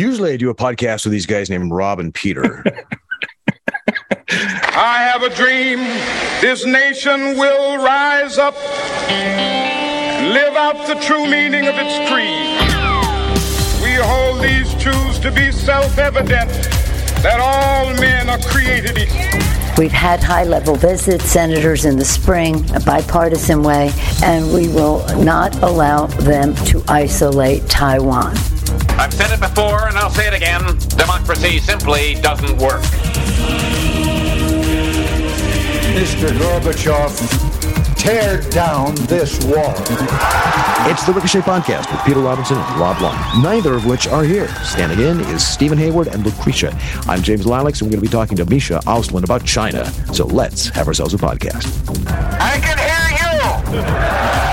Usually I do a podcast with these guys named Rob and Peter. I have a dream this nation will rise up and live out the true meaning of its creed. We hold these truths to be self evident that all men are created equal. We've had high level visits, senators in the spring, a bipartisan way, and we will not allow them to isolate Taiwan. I've said it before and I'll say it again democracy simply doesn't work. Mr. Gorbachev, tear down this wall. It's the Ricochet Podcast with Peter Robinson and Rob Long, neither of which are here. Standing in is Steven Hayward and Lucretia. I'm James Lileks, and we're going to be talking to Misha Auslin about China. So let's have ourselves a podcast. I can hear you!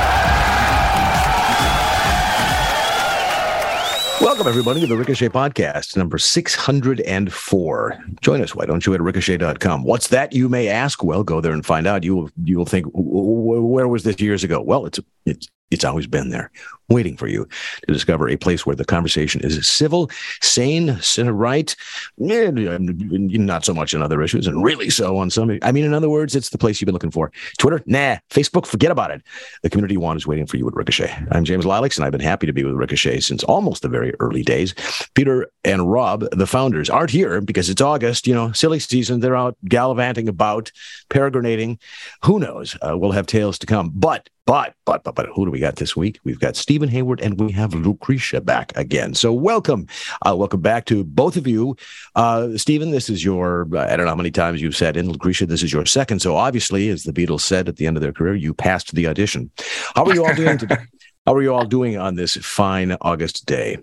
Welcome, everybody, to the Ricochet Podcast, number 604. Join us, why don't you, at ricochet.com. What's that, you may ask? Well, go there and find out. You will, you will think, where was this years ago? Well, it's, it's, it's always been there, waiting for you to discover a place where the conversation is civil, sane, right, not so much on other issues, and really so on some. I mean, in other words, it's the place you've been looking for. Twitter, nah. Facebook, forget about it. The community you want is waiting for you at Ricochet. I'm James Lileks, and I've been happy to be with Ricochet since almost the very early days. Peter and Rob, the founders, aren't here because it's August, you know, silly season. They're out gallivanting about, peregrinating. Who knows? Uh, we'll have tales to come. But but, but, but, but, who do we got this week? We've got Steven Hayward and we have Lucretia back again. So, welcome. Uh, welcome back to both of you. Uh, Steven, this is your, I don't know how many times you've said in. Lucretia, this is your second. So, obviously, as the Beatles said at the end of their career, you passed the audition. How are you all doing today? How are you all doing on this fine August day?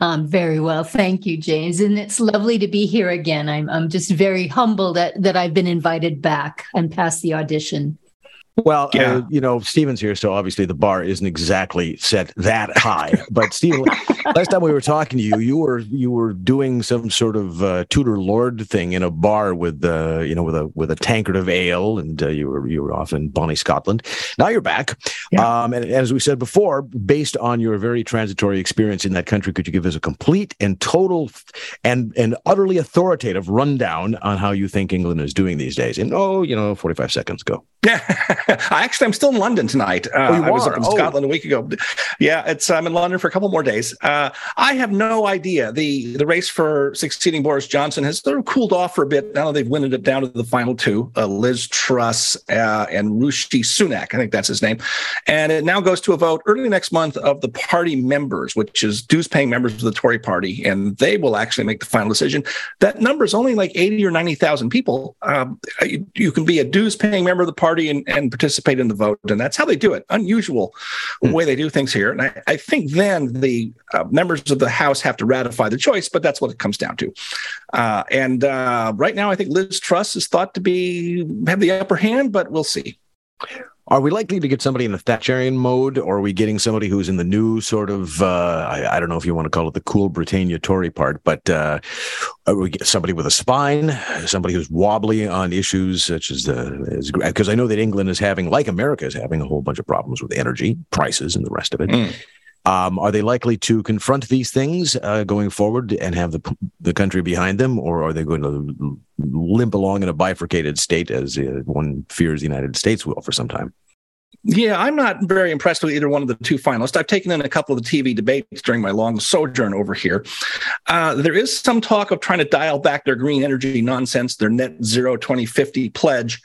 Um, very well, thank you, James, and it's lovely to be here again. I'm I'm just very humbled that that I've been invited back and passed the audition. Well, uh, yeah. uh, you know, Steven's here, so obviously the bar isn't exactly set that high. But Steven, last time we were talking to you, you were you were doing some sort of uh, Tudor Lord thing in a bar with uh, you know with a with a tankard of ale, and uh, you were you were off in Bonnie, Scotland. Now you're back, yeah. um, and, and, as we said before, based on your very transitory experience in that country, could you give us a complete and total and and utterly authoritative rundown on how you think England is doing these days? And oh, you know, forty five seconds go. Yeah, I actually I'm still in London tonight. Uh, oh, I was up in oh. Scotland a week ago. Yeah, it's I'm in London for a couple more days. Uh, I have no idea. the The race for succeeding Boris Johnson has sort of cooled off for a bit. Now they've winded it down to the final two: uh, Liz Truss uh, and Rishi Sunak. I think that's his name. And it now goes to a vote early next month of the party members, which is dues-paying members of the Tory Party, and they will actually make the final decision. That number is only like eighty or ninety thousand people. Um, you, you can be a dues-paying member of the party party and, and participate in the vote. And that's how they do it. Unusual mm. way they do things here. And I, I think then the uh, members of the House have to ratify the choice, but that's what it comes down to. Uh, and uh, right now, I think Liz Truss is thought to be have the upper hand, but we'll see. Are we likely to get somebody in the Thatcherian mode, or are we getting somebody who's in the new sort of, uh, I, I, don't know if you want to call it the cool Britannia Tory part, but uh, somebody with a spine, somebody who's wobbly on issues such as the, because I know that England is having, like America is having, a whole bunch of problems with energy prices and the rest of it. Mm. Um, are they likely to confront these things uh, going forward and have the the country behind them, or are they going to limp along in a bifurcated state as uh, one fears the United States will for some time? Yeah, I'm not very impressed with either one of the two finalists. I've taken in a couple of the TV debates during my long sojourn over here. Uh, there is some talk of trying to dial back their green energy nonsense, their net zero 2050 pledge.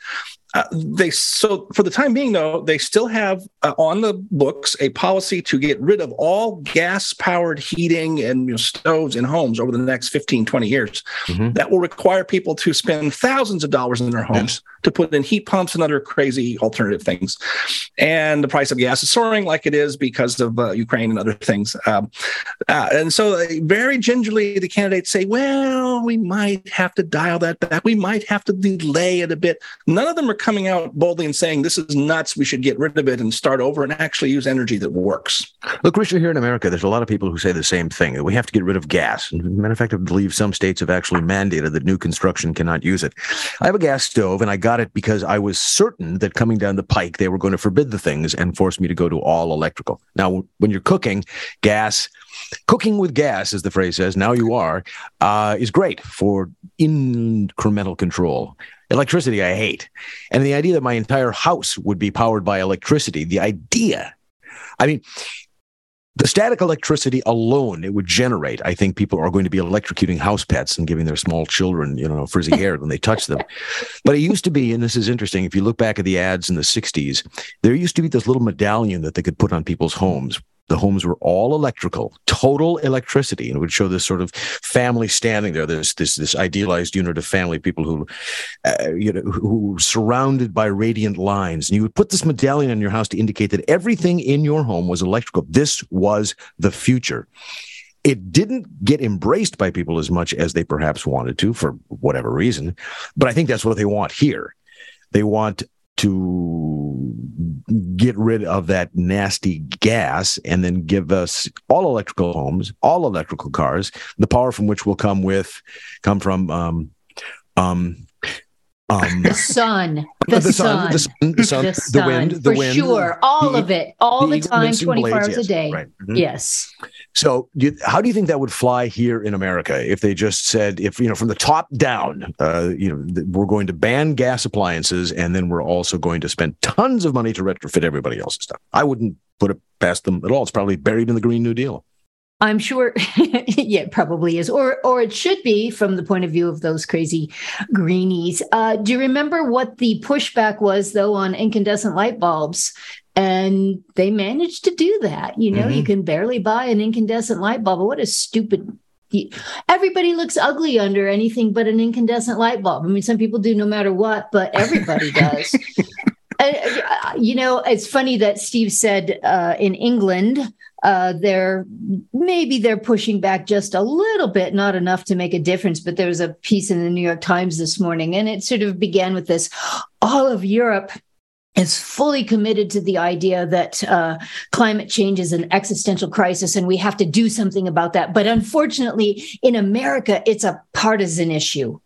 Uh, they so for the time being though they still have uh, on the books a policy to get rid of all gas powered heating and you know, stoves in homes over the next 15 20 years mm-hmm. that will require people to spend thousands of dollars in their homes to put in heat pumps and other crazy alternative things. And the price of gas is soaring like it is because of uh, Ukraine and other things. Um, uh, and so, uh, very gingerly, the candidates say, well, we might have to dial that back. We might have to delay it a bit. None of them are coming out boldly and saying, this is nuts. We should get rid of it and start over and actually use energy that works. Look, Richard, here in America, there's a lot of people who say the same thing. We have to get rid of gas. matter of fact, I believe some states have actually mandated that new construction cannot use it. I have a gas stove and I got got it because I was certain that coming down the pike, they were going to forbid the things and force me to go to all electrical. Now, when you're cooking, gas, cooking with gas, as the phrase says, now you are, uh, is great for incremental control. Electricity, I hate. And the idea that my entire house would be powered by electricity, the idea, I mean, the static electricity alone it would generate i think people are going to be electrocuting house pets and giving their small children you know frizzy hair when they touch them but it used to be and this is interesting if you look back at the ads in the 60s there used to be this little medallion that they could put on people's homes the homes were all electrical, total electricity, and it would show this sort of family standing there. This this this idealized unit of family, people who, uh, you know, who were surrounded by radiant lines. And you would put this medallion on your house to indicate that everything in your home was electrical. This was the future. It didn't get embraced by people as much as they perhaps wanted to, for whatever reason. But I think that's what they want here. They want to get rid of that nasty gas and then give us all electrical homes, all electrical cars, the power from which will come with come from um, um, um, the sun, the, the sun, the sun, the sun, the, sun, the wind, the for wind, sure, all of it, all the, time, twenty four hours yes, a day. Right. Mm-hmm. Yes. So, you, how do you think that would fly here in America if they just said, if you know, from the top down, uh, you know, we're going to ban gas appliances, and then we're also going to spend tons of money to retrofit everybody else's stuff? I wouldn't put it past them at all. It's probably buried in the Green New Deal. I'm sure, yeah, it probably is, or or it should be from the point of view of those crazy greenies. Uh, do you remember what the pushback was though on incandescent light bulbs? And they managed to do that. You know, mm-hmm. you can barely buy an incandescent light bulb. What a stupid everybody looks ugly under anything but an incandescent light bulb. I mean, some people do no matter what, but everybody does. uh, you know, it's funny that Steve said uh, in England, uh, they're maybe they're pushing back just a little bit, not enough to make a difference. But there was a piece in the New York Times this morning, and it sort of began with this: all of Europe is fully committed to the idea that uh, climate change is an existential crisis and we have to do something about that. But unfortunately, in America, it's a partisan issue.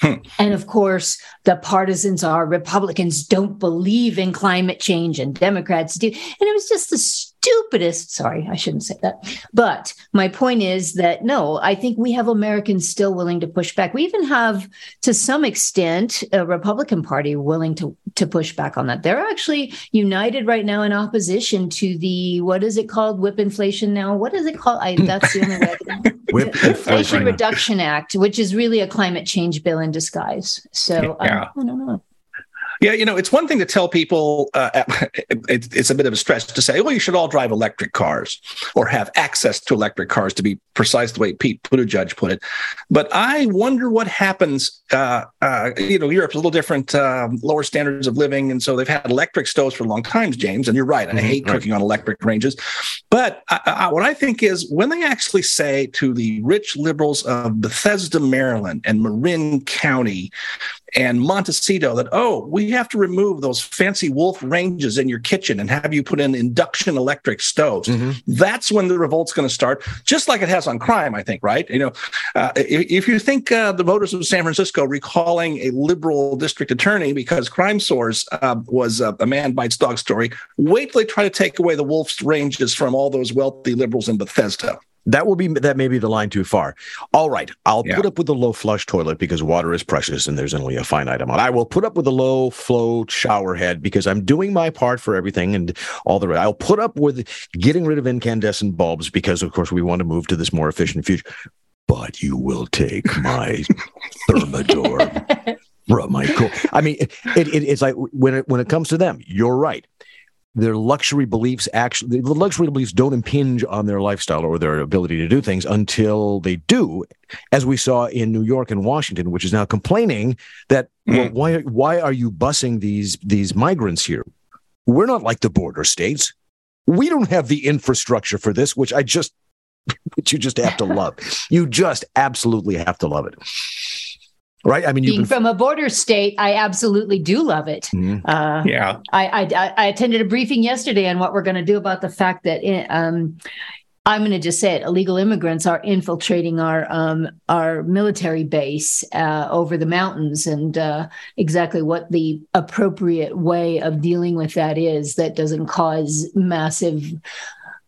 Hmm. And of course, the partisans are Republicans don't believe in climate change and Democrats do. And it was just the stupidest. Sorry, I shouldn't say that. But my point is that no, I think we have Americans still willing to push back. We even have, to some extent, a Republican Party willing to to push back on that. They're actually united right now in opposition to the what is it called? Whip inflation now. What is it called? I, that's the only way. Whip Inflation Reduction Act, which is really a climate change bill in disguise. So yeah. I don't know. Yeah, you know, it's one thing to tell people uh, it, it's a bit of a stretch to say, well, you should all drive electric cars or have access to electric cars, to be precise the way Pete Buttigieg put it. But I wonder what happens. Uh, uh, you know, Europe's a little different, um, lower standards of living. And so they've had electric stoves for a long time, James. And you're right. Mm-hmm, I hate right. cooking on electric ranges. But I, I, what I think is when they actually say to the rich liberals of Bethesda, Maryland and Marin County, and Montecito that, oh, we have to remove those fancy wolf ranges in your kitchen and have you put in induction electric stoves. Mm-hmm. That's when the revolt's going to start, just like it has on crime, I think, right? You know, uh, if, if, you think uh, the voters of San Francisco recalling a liberal district attorney because Crime Source uh, was a man bites dog story, wait till they try to take away the wolf's ranges from all those wealthy liberals in Bethesda. That will be that may be the line too far. All right, I'll yeah. put up with the low flush toilet because water is precious and there's only a finite amount. I will put up with the low flow shower head because I'm doing my part for everything and all the. rest. I'll put up with getting rid of incandescent bulbs because, of course, we want to move to this more efficient future. But you will take my thermador. my cool. I mean, it, it, it's like when it when it comes to them, you're right their luxury beliefs actually the luxury beliefs don't impinge on their lifestyle or their ability to do things until they do as we saw in New York and Washington which is now complaining that mm. well, why why are you busing these these migrants here? We're not like the border states. We don't have the infrastructure for this which I just which you just have to love. You just absolutely have to love it right? I mean, being been... from a border state, I absolutely do love it. Mm-hmm. Uh, yeah, I, I, I attended a briefing yesterday on what we're going to do about the fact that eh, um, I'm going to just say it: illegal immigrants are infiltrating our um, our military base uh, over the mountains, and uh, exactly what the appropriate way of dealing with that is that doesn't cause massive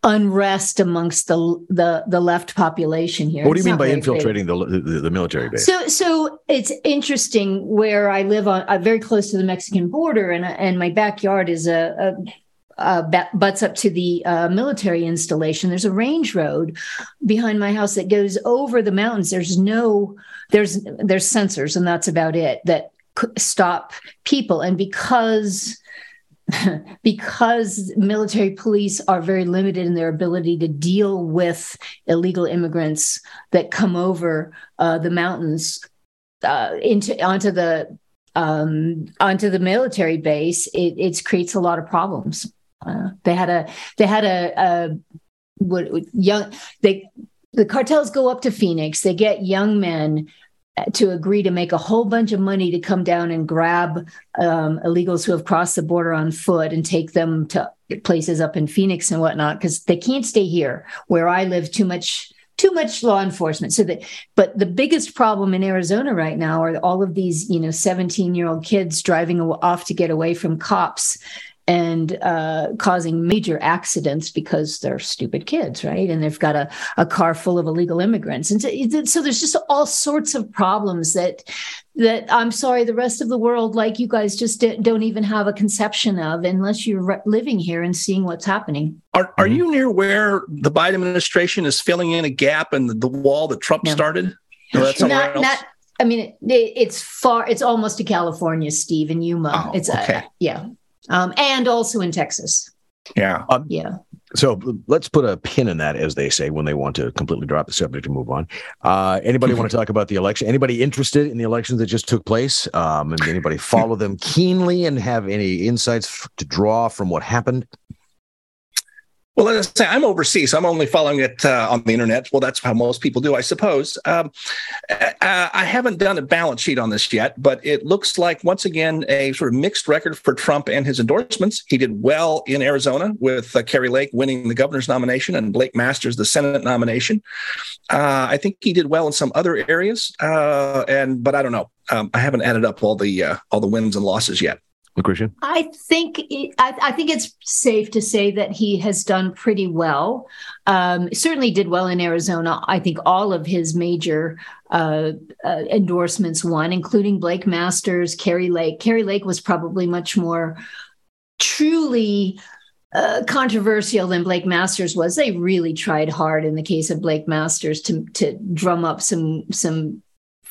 unrest amongst the the the left population here. What do you It's mean by infiltrating the, the the military base? So, so it's interesting where I live on uh, very close to the Mexican border, and and my backyard is a. a uh, butts up to the uh, military installation. There's a range road behind my house that goes over the mountains. There's no, there's there's sensors, and that's about it that stop people. And because because military police are very limited in their ability to deal with illegal immigrants that come over uh, the mountains uh, into onto the um, onto the military base, it, it creates a lot of problems. Uh, they had a they had a, a what young they the cartels go up to Phoenix. They get young men to agree to make a whole bunch of money to come down and grab um, illegals who have crossed the border on foot and take them to places up in Phoenix and whatnot because they can't stay here where I live. Too much too much law enforcement. So that, but the biggest problem in Arizona right now are all of these, you know, 17 year old kids driving off to get away from cops and uh, causing major accidents because they're stupid kids, right? And they've got a, a car full of illegal immigrants, and so, so there's just all sorts of problems that that I'm sorry, the rest of the world, like you guys, just don't even have a conception of unless you're living here and seeing what's happening. Are Are you near where the Biden administration is filling in a gap in the, the wall that Trump No. started? Or that's Not, not. I mean, it, it's far. It's almost to California, Steve, and Yuma. Oh, it's uh, okay. yeah, um, and also in Texas. yeah. Yeah. So let's put a pin in that, as they say, when they want to completely drop the subject and move on. Uh, anybody want to talk about the election? Anybody interested in the elections that just took place? Um, and anybody follow them keenly and have any insights f- to draw from what happened? Well, let's say I'm overseas. So I'm only following it uh, on the internet. Well, that's how most people do, I suppose. Um, uh, I haven't done a balance sheet on this yet, but it looks like, once again, a sort of mixed record for Trump and his endorsements. He did well in Arizona with uh, Kari Lake winning the governor's nomination and Blake Masters the Senate nomination. Uh, I think he did well in some other areas, uh, and but I don't know. Um, I haven't added up all the uh, all the wins and losses yet. Lucretia? I think I, I think it's safe to say that he has done pretty well. Um, certainly did well in Arizona. I think all of his major uh, uh, endorsements won, including Blake Masters, Kari Lake. Kari Lake was probably much more truly uh, controversial than Blake Masters was. They really tried hard in the case of Blake Masters to to drum up some some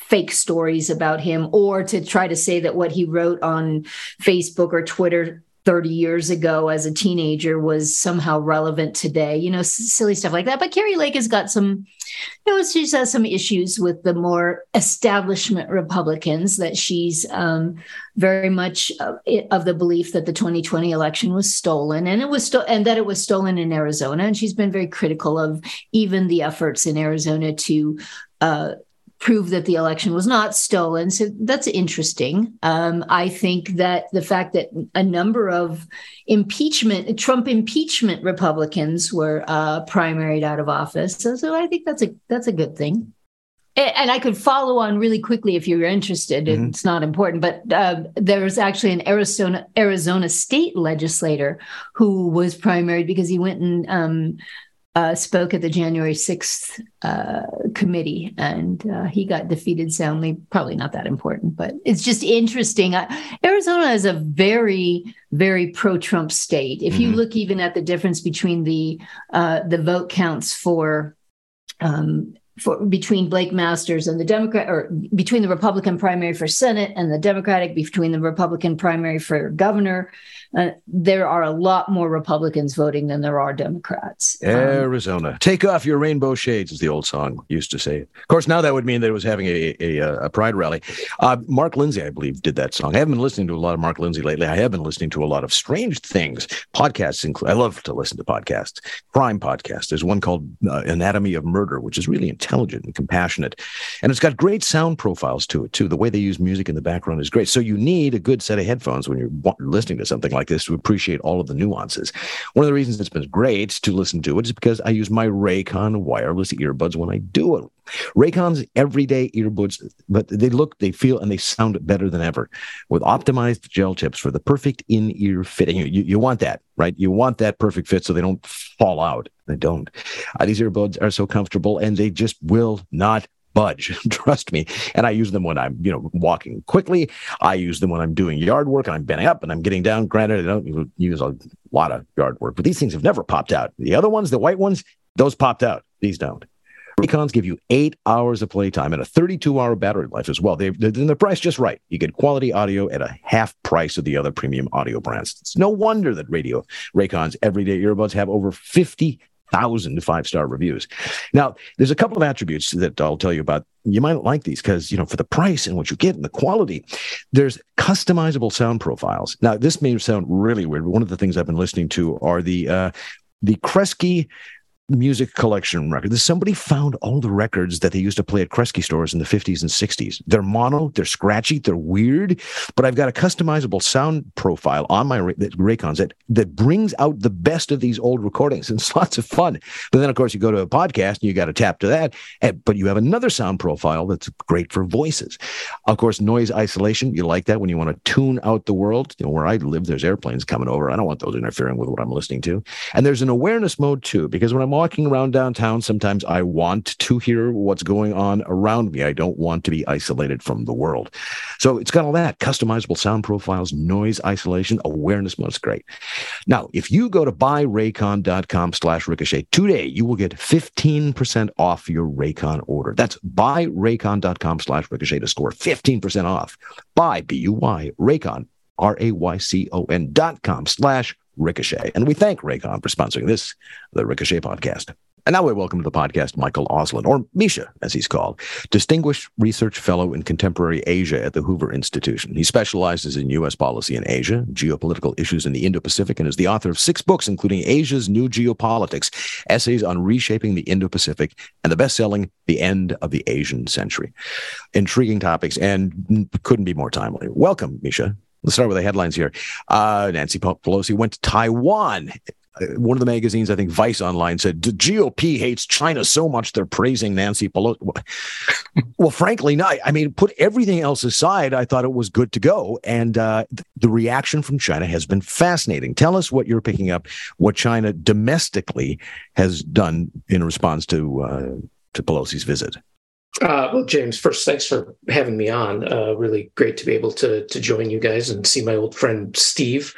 fake stories about him or to try to say that what he wrote on Facebook or Twitter 30 years ago as a teenager was somehow relevant today, you know, silly stuff like that. But Kari Lake has got some, you know, she has some issues with the more establishment Republicans that she's um, very much of, of the belief that the 2020 election was stolen and it was and that it was stolen in Arizona. And she's been very critical of even the efforts in Arizona to uh, prove that the election was not stolen. So that's interesting. Um, I think that the fact that a number of impeachment, Trump impeachment Republicans were uh, primaried out of office. So, so I think that's a that's a good thing. And I could follow on really quickly if you're interested. Mhm. It's not important, but uh, there's actually an Arizona Arizona state legislator who was primaried because he went and um, uh, spoke at the January 6th uh, committee and uh, he got defeated soundly. Probably not that important, but it's just interesting. I, Arizona is a very, very pro Trump state. If you Mhm. look even at the difference between the uh, the vote counts for um, for between Blake Masters and the Democrat, or between the Republican primary for Senate and the Democratic, between the Republican primary for governor, uh, there are a lot more Republicans voting than there are Democrats. Um, Arizona. Take off your rainbow shades, as the old song used to say. Of course, now that would mean that it was having a, a, a pride rally. Uh, Mark Lindsay, I believe, did that song. I haven't been listening to a lot of Mark Lindsay lately. I have been listening to a lot of strange things. Podcasts include, I love to listen to podcasts, crime podcasts. There's one called uh, Anatomy of Murder, which is really intelligent and compassionate. And it's got great sound profiles to it, too. The way they use music in the background is great. So you need a good set of headphones when you're listening to something like this to appreciate all of the nuances. One of the reasons it's been great to listen to it is because I use my Raycon wireless earbuds when I do it. Raycon's everyday earbuds, but they look, they feel, and they sound better than ever with optimized gel tips for the perfect in-ear fitting. You, you want that. right? You want that perfect fit so they don't fall out. They don't. Uh, these earbuds are so comfortable and they just will not budge. Trust me. And I use them when I'm, you know, walking quickly. I use them when I'm doing yard work and I'm bending up and I'm getting down. Granted, I don't use a lot of yard work, but these things have never popped out. The other ones, the white ones, those popped out. These don't. Raycons give you eight hours of playtime and a 32 hour battery life as well. They've done the price just right. You get quality audio at a half price of the other premium audio brands. It's no wonder that radio Raycons everyday earbuds have over 50 thousand five star reviews. Now, there's a couple of attributes that I'll tell you about. You might like these because you know for the price and what you get and the quality. There's customizable sound profiles. Now, this may sound really weird. One of the things I've been listening to are the uh, the Kresge music collection record. Somebody found all the records that they used to play at Kresge stores in the 50s and 60s. They're mono, they're scratchy, they're weird, but I've got a customizable sound profile on my Raycons that, that brings out the best of these old recordings. And it's lots of fun. But then, of course, you go to a podcast and you got to tap to that. Eh, but you have another sound profile that's great for voices. Of course, noise isolation. You like that when you want to tune out the world. You know, where I live, there's airplanes coming over. I don't want those interfering with what I'm listening to. And there's an awareness mode too, because when I'm walking around downtown, sometimes I want to hear what's going on around me. I don't want to be isolated from the world. So it's got all that customizable sound profiles, noise isolation, awareness mode. It's great. Now, if you go to buyraycon.com slash ricochet today, you will get 15% off your Raycon order. That's buyraycon.com slash ricochet to score 15% off. Buy, B-U-Y, Raycon, R-A-Y-C-O-N dot com slash Ricochet. And we thank Raycon for sponsoring this, the Ricochet podcast. And now we welcome to the podcast Michael Auslin, or Misha, as he's called, Distinguished Research Fellow in Contemporary Asia at the Hoover Institution. He specializes in U.S. policy in Asia, geopolitical issues in the Indo Pacific, and is the author of six books, including Asia's New Geopolitics, essays on reshaping the Indo Pacific, and the best selling The End of the Asian Century. Intriguing topics and couldn't be more timely. Welcome, Misha. Let's start with the headlines here. Uh, Nancy Pelosi went to Taiwan. Uh, one of the magazines, I think Vice Online, said the GOP hates China so much they're praising Nancy Pelosi. well, frankly, not. I mean, put everything else aside, I thought it was good to go. And uh, the reaction from China has been fascinating. Tell us what you're picking up, what China domestically has done in response to uh, to Pelosi's visit. Uh, well, James, first, thanks for having me on. Uh, really great to be able to to join you guys and see my old friend Steve,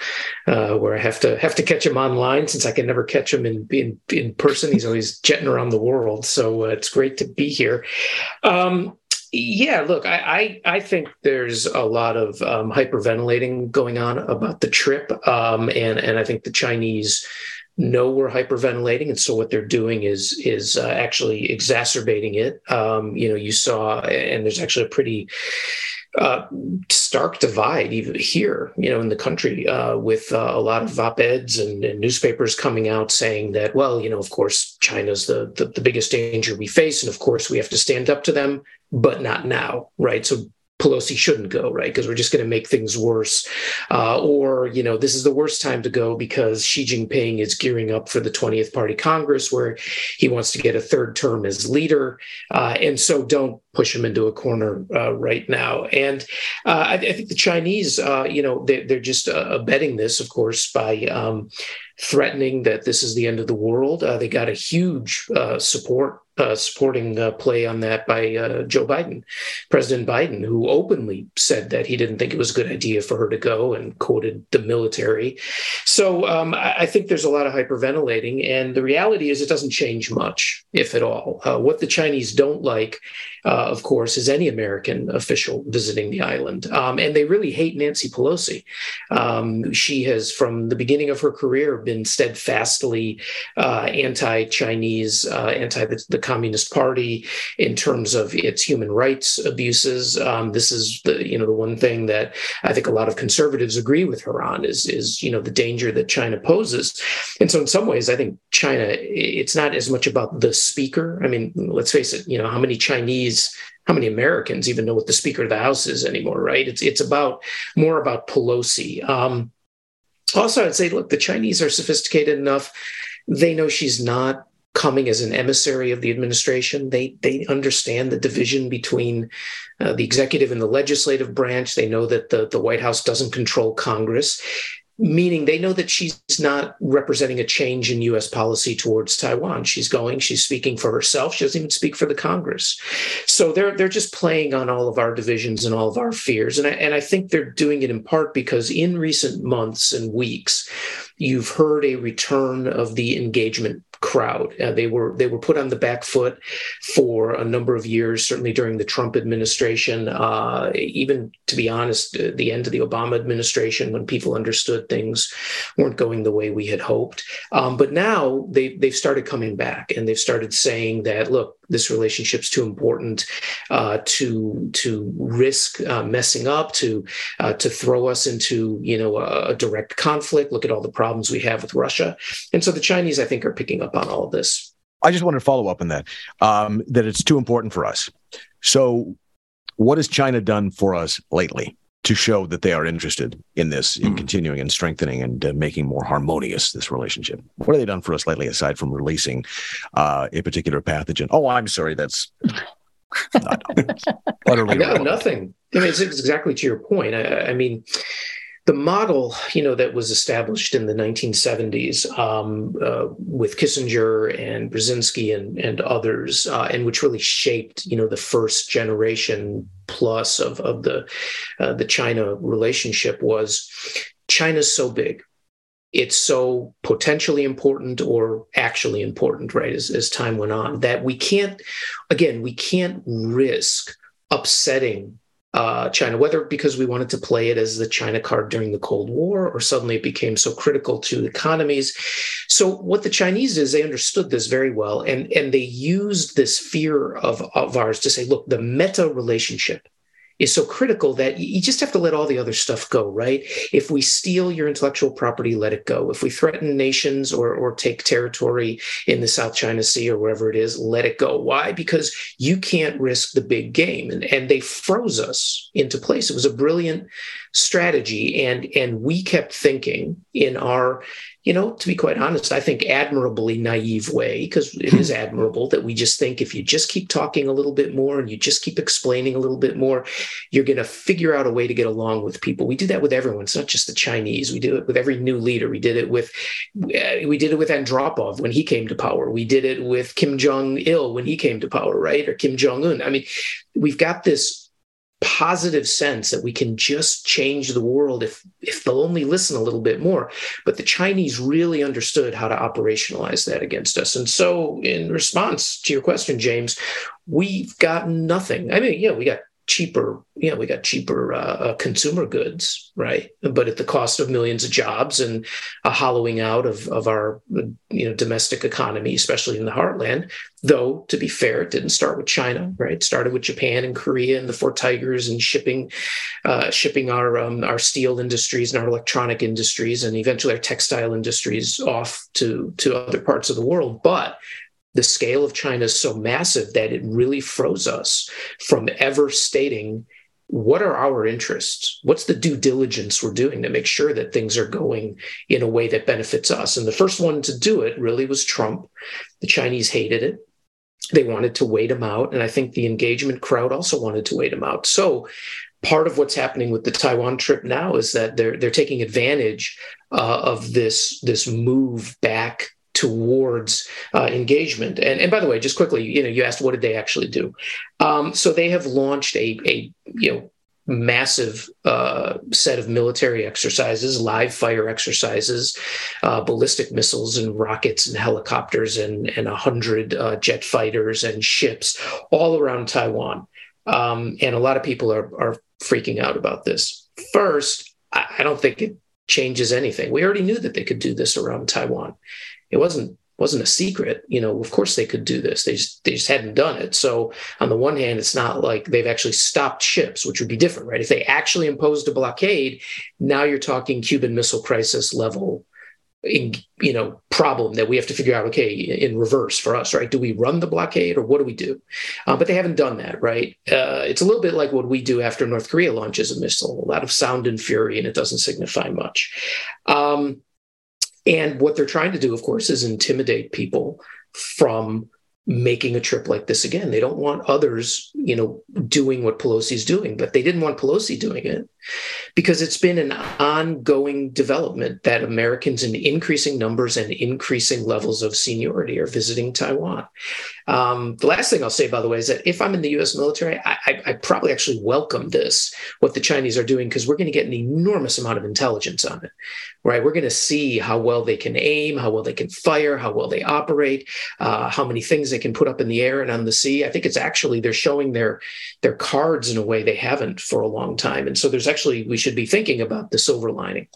uh, where I have to have to catch him online since I can never catch him in in, in person. He's always jetting around the world, so uh, it's great to be here. Um, yeah, look, I, I, I think there's a lot of um, hyperventilating going on about the trip, um, and and I think the Chinese know we're hyperventilating, and so what they're doing is is uh, actually exacerbating it. Um, you know, you saw, and there's actually a pretty uh, stark divide even here, you know, in the country, uh, with uh, a lot of op-eds and, and, newspapers coming out saying that, well, you know, of course, China's the, the the biggest danger we face, and of course, we have to stand up to them, but not now, right? So Pelosi shouldn't go, right? Because we're just going to make things worse. Uh, or, you know, this is the worst time to go because Xi Jinping is gearing up for the 20th Party Congress where he wants to get a third term as leader. Uh, and so don't push them into a corner uh, right now. And uh, I, I, think the Chinese, uh, you know, they, are just uh, abetting this, of course, by um, threatening that this is the end of the world. they got a huge support uh, supporting uh, play on that by uh, Joe Biden, President Biden, who openly said that he didn't think it was a good idea for her to go and quoted the military. So um, I, I, think there's a lot of hyperventilating. And the reality is, it doesn't change much, if at all. Uh, what the Chinese don't like, uh, of course, is any American official visiting the island. Um, and they really hate Nancy Pelosi. Um, she has, from the beginning of her career, been steadfastly uh, anti Chinese, anti the, the Communist Party in terms of its human rights abuses. Um, this is the you know the one thing that I think a lot of conservatives agree with her on is is you know the danger that China poses. And so in some ways, I think China it's not as much about the speaker. I mean, let's face it. You know how many Chinese how many Americans even know what the Speaker of the House is anymore, right? It's it's about more about Pelosi. Um, also, I'd say, look, the Chinese are sophisticated enough; they know she's not coming as an emissary of the administration. They they understand the division between uh, the executive and the legislative branch. They know that the, the White House doesn't control Congress. Meaning they know that she's not representing a change in US policy towards Taiwan. She's going, she's speaking for herself. She doesn't even speak for the Congress. So they're they're just playing on all of our divisions and all of our fears. And I, and I think they're doing it in part because in recent months and weeks, you've heard a return of the engagement crowd. Uh, they were they were put on the back foot for a number of years, certainly during the Trump administration. Uh, even to be honest, uh, the end of the Obama administration, when people understood things weren't going the way we had hoped. Um, but now they they've started coming back and they've started saying that look, this relationship's too important uh, to to risk uh, messing up, to uh, to throw us into you know a, a direct conflict. Look at all the problems we have with Russia, and so the Chinese, I think, are picking up on all of this. I just wanted to follow up on that. Um, that it's too important for us. So, what has China done for us lately? To show that they are interested in this, in mm. continuing and strengthening and uh, making more harmonious this relationship. What have they done for us lately, aside from releasing uh, a particular pathogen? Oh, I'm sorry, that's not, utterly no, nothing. I mean, it's exactly to your point. I, I mean, the model, you know, that was established in the 1970s um, uh, with Kissinger and Brzezinski and, and others, uh, and which really shaped, you know, the first generation plus of, of the uh, the China relationship was China's so big, it's so potentially important or actually important, right? As, as time went on, that we can't, again, we can't risk upsetting uh, China, whether because we wanted to play it as the China card during the Cold War or suddenly it became so critical to economies. So what the Chinese is, they understood this very well, and and they used this fear of of ours to say, look, the meta relationship is so critical that you just have to let all the other stuff go, right? If we steal your intellectual property, let it go. If we threaten nations or, or take territory in the South China Sea or wherever it is, let it go. Why? Because you can't risk the big game. And, and they froze us into place. It was a brilliant strategy. And, and we kept thinking in our you know, to be quite honest, I think admirably naive way, because it is admirable that we just think if you just keep talking a little bit more and you just keep explaining a little bit more, you're going to figure out a way to get along with people. We do that with everyone. It's not just the Chinese. We do it with every new leader. We did it with, uh, we did it with Andropov when he came to power. We did it with Kim Jong Il when he came to power, right? Or Kim Jong Un. I mean, we've got this positive sense that we can just change the world if if they'll only listen a little bit more. But the chinese really understood how to operationalize that against us. And so in response to your question james we've got nothing. I mean yeah we got cheaper you know we got cheaper uh, uh, consumer goods right? But at the cost of millions of jobs and a hollowing out of, of our you know domestic economy especially in the heartland though to be fair it didn't start with china right? It started with japan and korea and the four tigers and shipping uh, shipping our um, our steel industries and our electronic industries and eventually our textile industries off to to other parts of the world. But the scale of China is so massive that it really froze us from ever stating what are our interests? What's the due diligence we're doing to make sure that things are going in a way that benefits us? And the first one to do it really was Trump. The Chinese hated it. They wanted to wait him out. And I think the engagement crowd also wanted to wait him out. So part of what's happening with the Taiwan trip now is that they're they're taking advantage uh, of this this move back towards uh, engagement. And, and by the way, just quickly, you know, you asked what did they actually do? Um, so they have launched a, a you know massive uh, set of military exercises, live fire exercises, uh, ballistic missiles and rockets and helicopters and and a hundred uh, jet fighters and ships all around Taiwan. Um, and a lot of people are are freaking out about this. First, I, I don't think it changes anything. We already knew that they could do this around Taiwan it wasn't wasn't a secret. You know, of course they could do this. They just they just hadn't done it. So on the one hand, it's not like they've actually stopped ships, which would be different, right? If they actually imposed a blockade, now you're talking Cuban Missile Crisis level you know problem that we have to figure out okay in reverse for us right do we run the blockade or what do we do uh, but they haven't done that right uh, it's a little bit like what we do after north korea launches a missile a lot of sound and fury and it doesn't signify much um, and what they're trying to do, of course, is intimidate people from making a trip like this again. They don't want others, you know, doing what Pelosi's doing, but they didn't want Pelosi doing it. because it's been an ongoing development that Americans in increasing numbers and increasing levels of seniority are visiting Taiwan. Um, the last thing I'll say, by the way, is that if I'm in the US military, I, I, I probably actually welcome this, what the Chinese are doing, because we're going to get an enormous amount of intelligence on it, right? We're going to see how well they can aim, how well they can fire, how well they operate, uh, how many things they can put up in the air and on the sea. I think it's actually they're showing their their cards in a way they haven't for a long time, and so there's actually we should be thinking about the silver lining.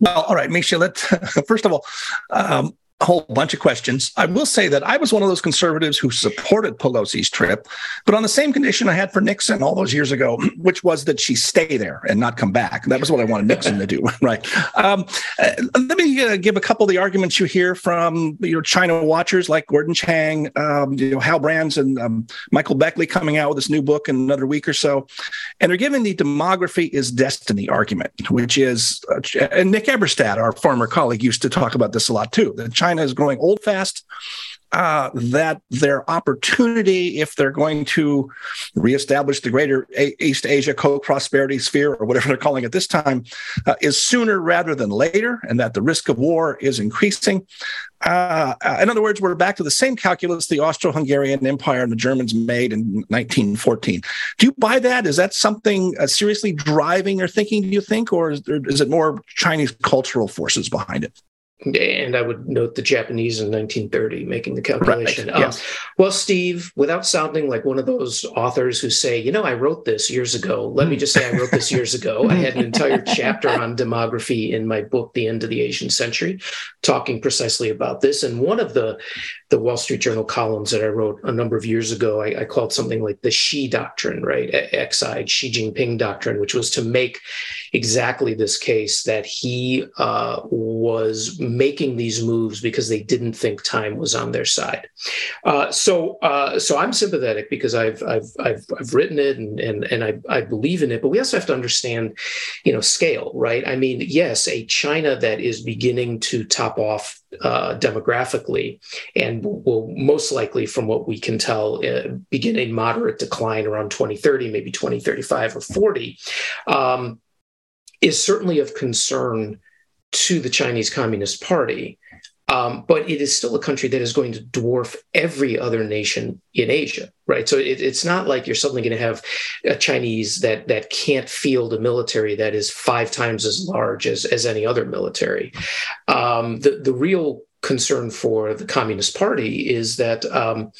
Well, all right, Misha, let first of all, um, a whole bunch of questions. I will say that I was one of those conservatives who supported Pelosi's trip, but on the same condition I had for Nixon all those years ago, which was that she stay there and not come back. That was what I wanted Nixon to do, right? Um, uh, let me uh, give a couple of the arguments you hear from your China watchers like Gordon Chang, um, you know, Hal Brands, and um, Michael Beckley coming out with this new book in another week or so, and they're giving the demography is destiny argument, which is, uh, and Nick Eberstadt, our former colleague, used to talk about this a lot too. That China is growing old fast. Uh, that their opportunity, if they're going to reestablish the greater a- East Asia co prosperity sphere, or whatever they're calling it this time, uh, is sooner rather than later, and that the risk of war is increasing. Uh, in other words, we're back to the same calculus the Austro Hungarian Empire and the Germans made in 1914. Do you buy that? Is that something uh, seriously driving their thinking, do you think, or is, there, is it more Chinese cultural forces behind it? And I would note the Japanese in 1930 making the calculation. Right. Yes. Um, well, Steve, without sounding like one of those authors who say, you know, I wrote this years ago, let me just say I wrote this years ago. I had an entire chapter on demography in my book, The End of the Asian Century, talking precisely about this. And one of the the Wall Street Journal columns that I wrote a number of years ago, I, I called something like the Xi doctrine, right? Xi, Xi Jinping doctrine, which was to make exactly this case that he uh, was making these moves because they didn't think time was on their side. Uh, so, uh, so I'm sympathetic because I've I've I've, I've written it and and and I, I believe in it. But we also have to understand, you know, scale, right? I mean, yes, a China that is beginning to top off uh, demographically and will most likely, from what we can tell, uh, begin a moderate decline around 2030, maybe 2035 or 40, um, is certainly of concern to the Chinese Communist Party. Um, but it is still a country that is going to dwarf every other nation in Asia, right? So it, it's not like you're suddenly going to have a Chinese that that can't field a military that is five times as large as as any other military. Um, the the real concern for the Communist Party is that. Um,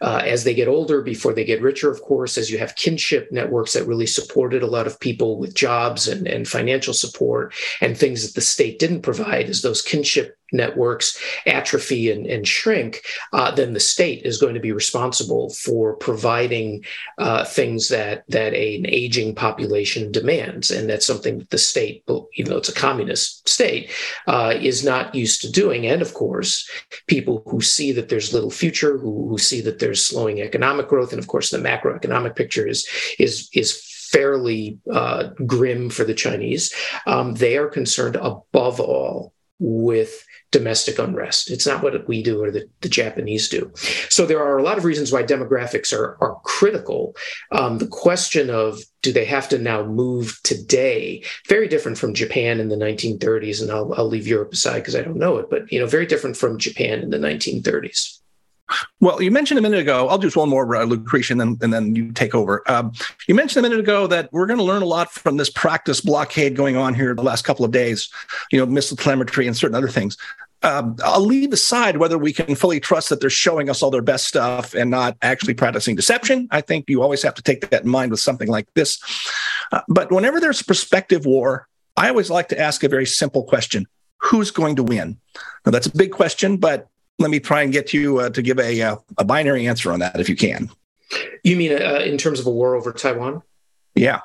uh, as they get older, before they get richer, of course, as you have kinship networks that really supported a lot of people with jobs and, and financial support and things that the state didn't provide, as those kinship networks atrophy and, and shrink, uh, then the state is going to be responsible for providing uh, things that that an aging population demands, and that's something that the state, even though it's a communist state, uh, is not used to doing. And of course, people who see that there's little future, who, who see that there's slowing economic growth, and of course the macroeconomic picture is is is fairly uh, grim for the Chinese. Um, they are concerned above all with domestic unrest. It's not what we do or the, the Japanese do. So there are a lot of reasons why demographics are, are critical. Um, the question of do they have to now move today, very different from Japan in the 1930s, and I'll, I'll leave Europe aside because I don't know it, but you know, very different from Japan in the 1930s. Well, you mentioned a minute ago. I'll do one more, uh, Lucretia, and then, and then you take over. Um, you mentioned a minute ago that we're going to learn a lot from this practice blockade going on here the last couple of days. You know, missile telemetry and certain other things. Um, I'll leave aside whether we can fully trust that they're showing us all their best stuff and not actually practicing deception. I think you always have to take that in mind with something like this. Uh, but whenever there's a prospective war, I always like to ask a very simple question Who's going to win? Now, that's a big question, but let me try and get you uh, to give a, uh, a binary answer on that if you can. You mean uh, in terms of a war over Taiwan? Yeah.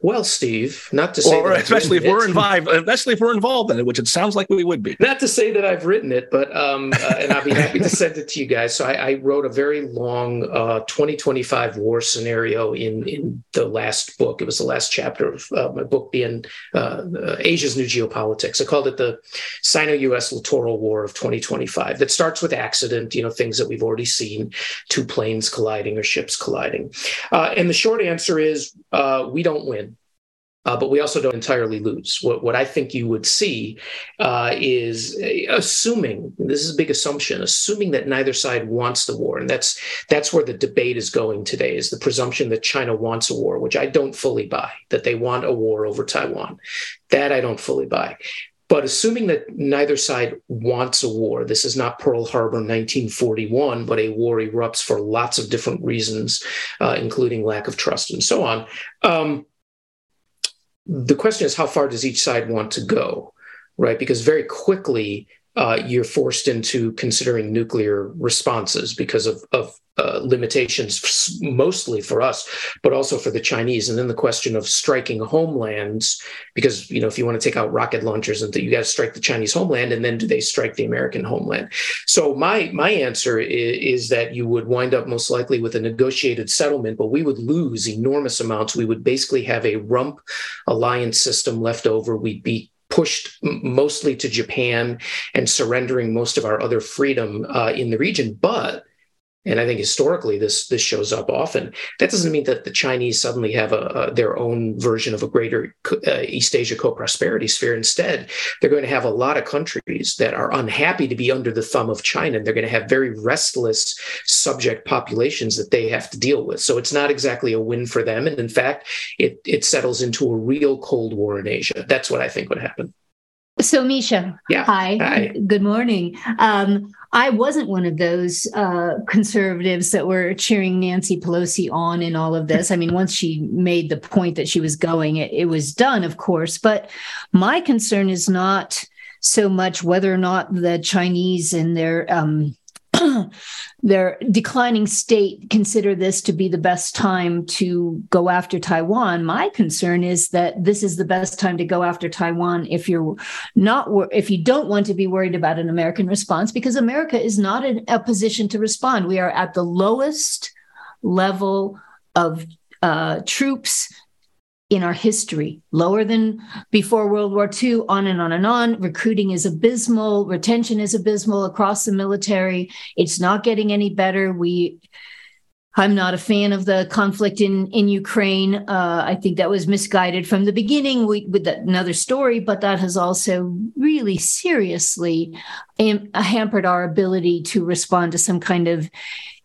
Well, Steve, not to say, or especially if we're involved, especially if we're involved in it, which it sounds like we would be. Not to say that I've written it, but um, uh, and I'll be happy to send it to you guys. So I, I wrote a very long uh, 2025 war scenario in in the last book. It was the last chapter of uh, my book, being uh, Asia's New Geopolitics. I called it the Sino-U.S. Littoral War of 2025. That starts with accident, you know, things that we've already seen, two planes colliding or ships colliding. Uh, and the short answer is uh, we don't don't win. Uh, but we also don't entirely lose. What, what I think you would see uh, is assuming this is a big assumption, assuming that neither side wants the war, and that's that's where the debate is going today. Is the presumption that China wants a war, which I don't fully buy. That they want a war over Taiwan, that I don't fully buy. But assuming that neither side wants a war, this is not Pearl Harbor 1941, but a war erupts for lots of different reasons, uh, including lack of trust and so on. Um, the question is, how far does each side want to go, right? Because very quickly, uh, you're forced into considering nuclear responses because of, of uh, limitations, mostly for us, but also for the Chinese. And then the question of striking homelands, because you know if you want to take out rocket launchers and you got to strike the Chinese homeland, and then do they strike the American homeland? So my my answer is, is that you would wind up most likely with a negotiated settlement, but we would lose enormous amounts. We would basically have a rump alliance system left over. We'd be pushed mostly to Japan and surrendering most of our other freedom uh, in the region. But and I think historically this this shows up often. That doesn't mean that the Chinese suddenly have a, a their own version of a greater uh, East Asia co-prosperity sphere. Instead, they're going to have a lot of countries that are unhappy to be under the thumb of China, and they're going to have very restless subject populations that they have to deal with. So it's not exactly a win for them, and in fact, it it settles into a real Cold War in Asia. That's what I think would happen. So, Misha, yeah. hi. hi. Good morning. Um, I wasn't one of those uh, conservatives that were cheering Nancy Pelosi on in all of this. I mean, once she made the point that she was going, it, it was done, of course. But my concern is not so much whether or not the Chinese and their um, their declining state consider this to be the best time to go after Taiwan. My concern is that this is the best time to go after Taiwan if you're not if you don't want to be worried about an American response because America is not in a position to respond. We are at the lowest level of uh, troops in our history, lower than before World War II, on and on and on. Recruiting is abysmal, retention is abysmal across the military. It's not getting any better. We I'm not a fan of the conflict in in Ukraine. Uh, I think that was misguided from the beginning we, with another story, but that has also really seriously hampered our ability to respond to some kind of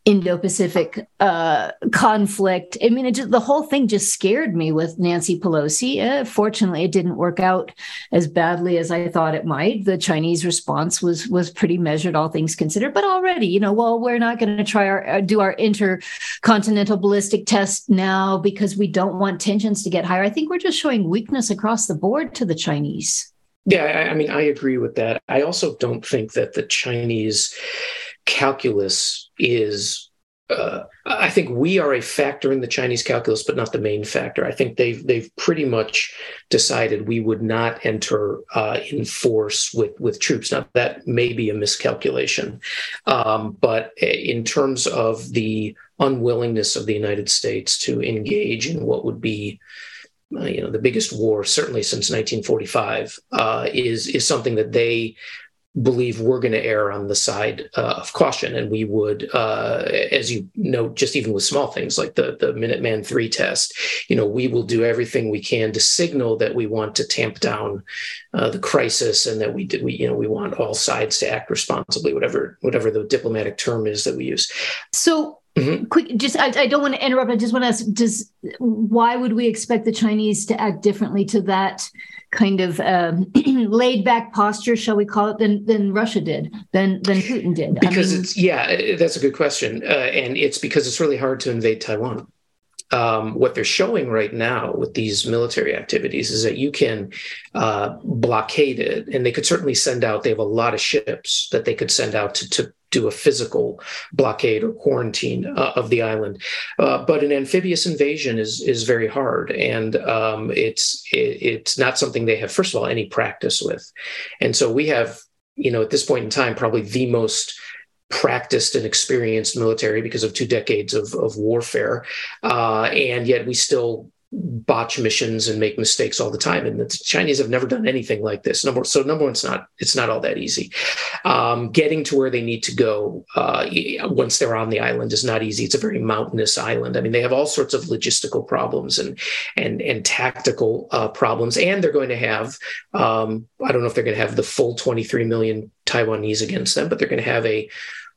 Indo-Pacific uh, conflict. I mean, just, the whole thing just scared me with Nancy Pelosi. Uh, fortunately, it didn't work out as badly as I thought it might. The Chinese response was was pretty measured, all things considered. But already, you know, well, we're not going to try our uh, do our intercontinental ballistic test now because we don't want tensions to get higher. I think we're just showing weakness across the board to the Chinese. Yeah, I, I mean, I agree with that. I also don't think that the Chinese calculus is uh, I think we are a factor in the Chinese calculus, but not the main factor. I think they've they've pretty much decided we would not enter uh, in force with with troops. Now that may be a miscalculation, um, but in terms of the unwillingness of the United States to engage in what would be uh, you know the biggest war certainly since 1945 uh, is is something that they believe we're going to err on the side uh, of caution and we would uh, as you know just even with small things like the the minuteman 3 test you know we will do everything we can to signal that we want to tamp down uh, the crisis and that we did we you know we want all sides to act responsibly whatever whatever the diplomatic term is that we use so Mm-hmm. Quick, just I, I, don't want to interrupt. I just want to ask: Does why would we expect the Chinese to act differently to that kind of um, laid back posture, shall we call it, than than Russia did, than than Putin did? Because I mean, it's yeah, that's a good question, uh, and it's because it's really hard to invade Taiwan. Um, what they're showing right now with these military activities is that you can uh, blockade it, and they could certainly send out. They have a lot of ships that they could send out to, to do a physical blockade or quarantine uh, of the island. Uh, but an amphibious invasion is is very hard, and um, it's it, it's not something they have, first of all, any practice with. And so we have, you know, at this point in time, probably the most practiced and experienced military because of two decades of, of warfare, uh, and yet we still botch missions and make mistakes all the time. And the Chinese have never done anything like this. Number so number one, it's not it's not all that easy. Um, getting to where they need to go uh, once they're on the island is not easy. It's a very mountainous island. I mean, they have all sorts of logistical problems and and and tactical uh, problems, and they're going to have um, I don't know if they're going to have the full 23 million Taiwanese against them, but they're going to have a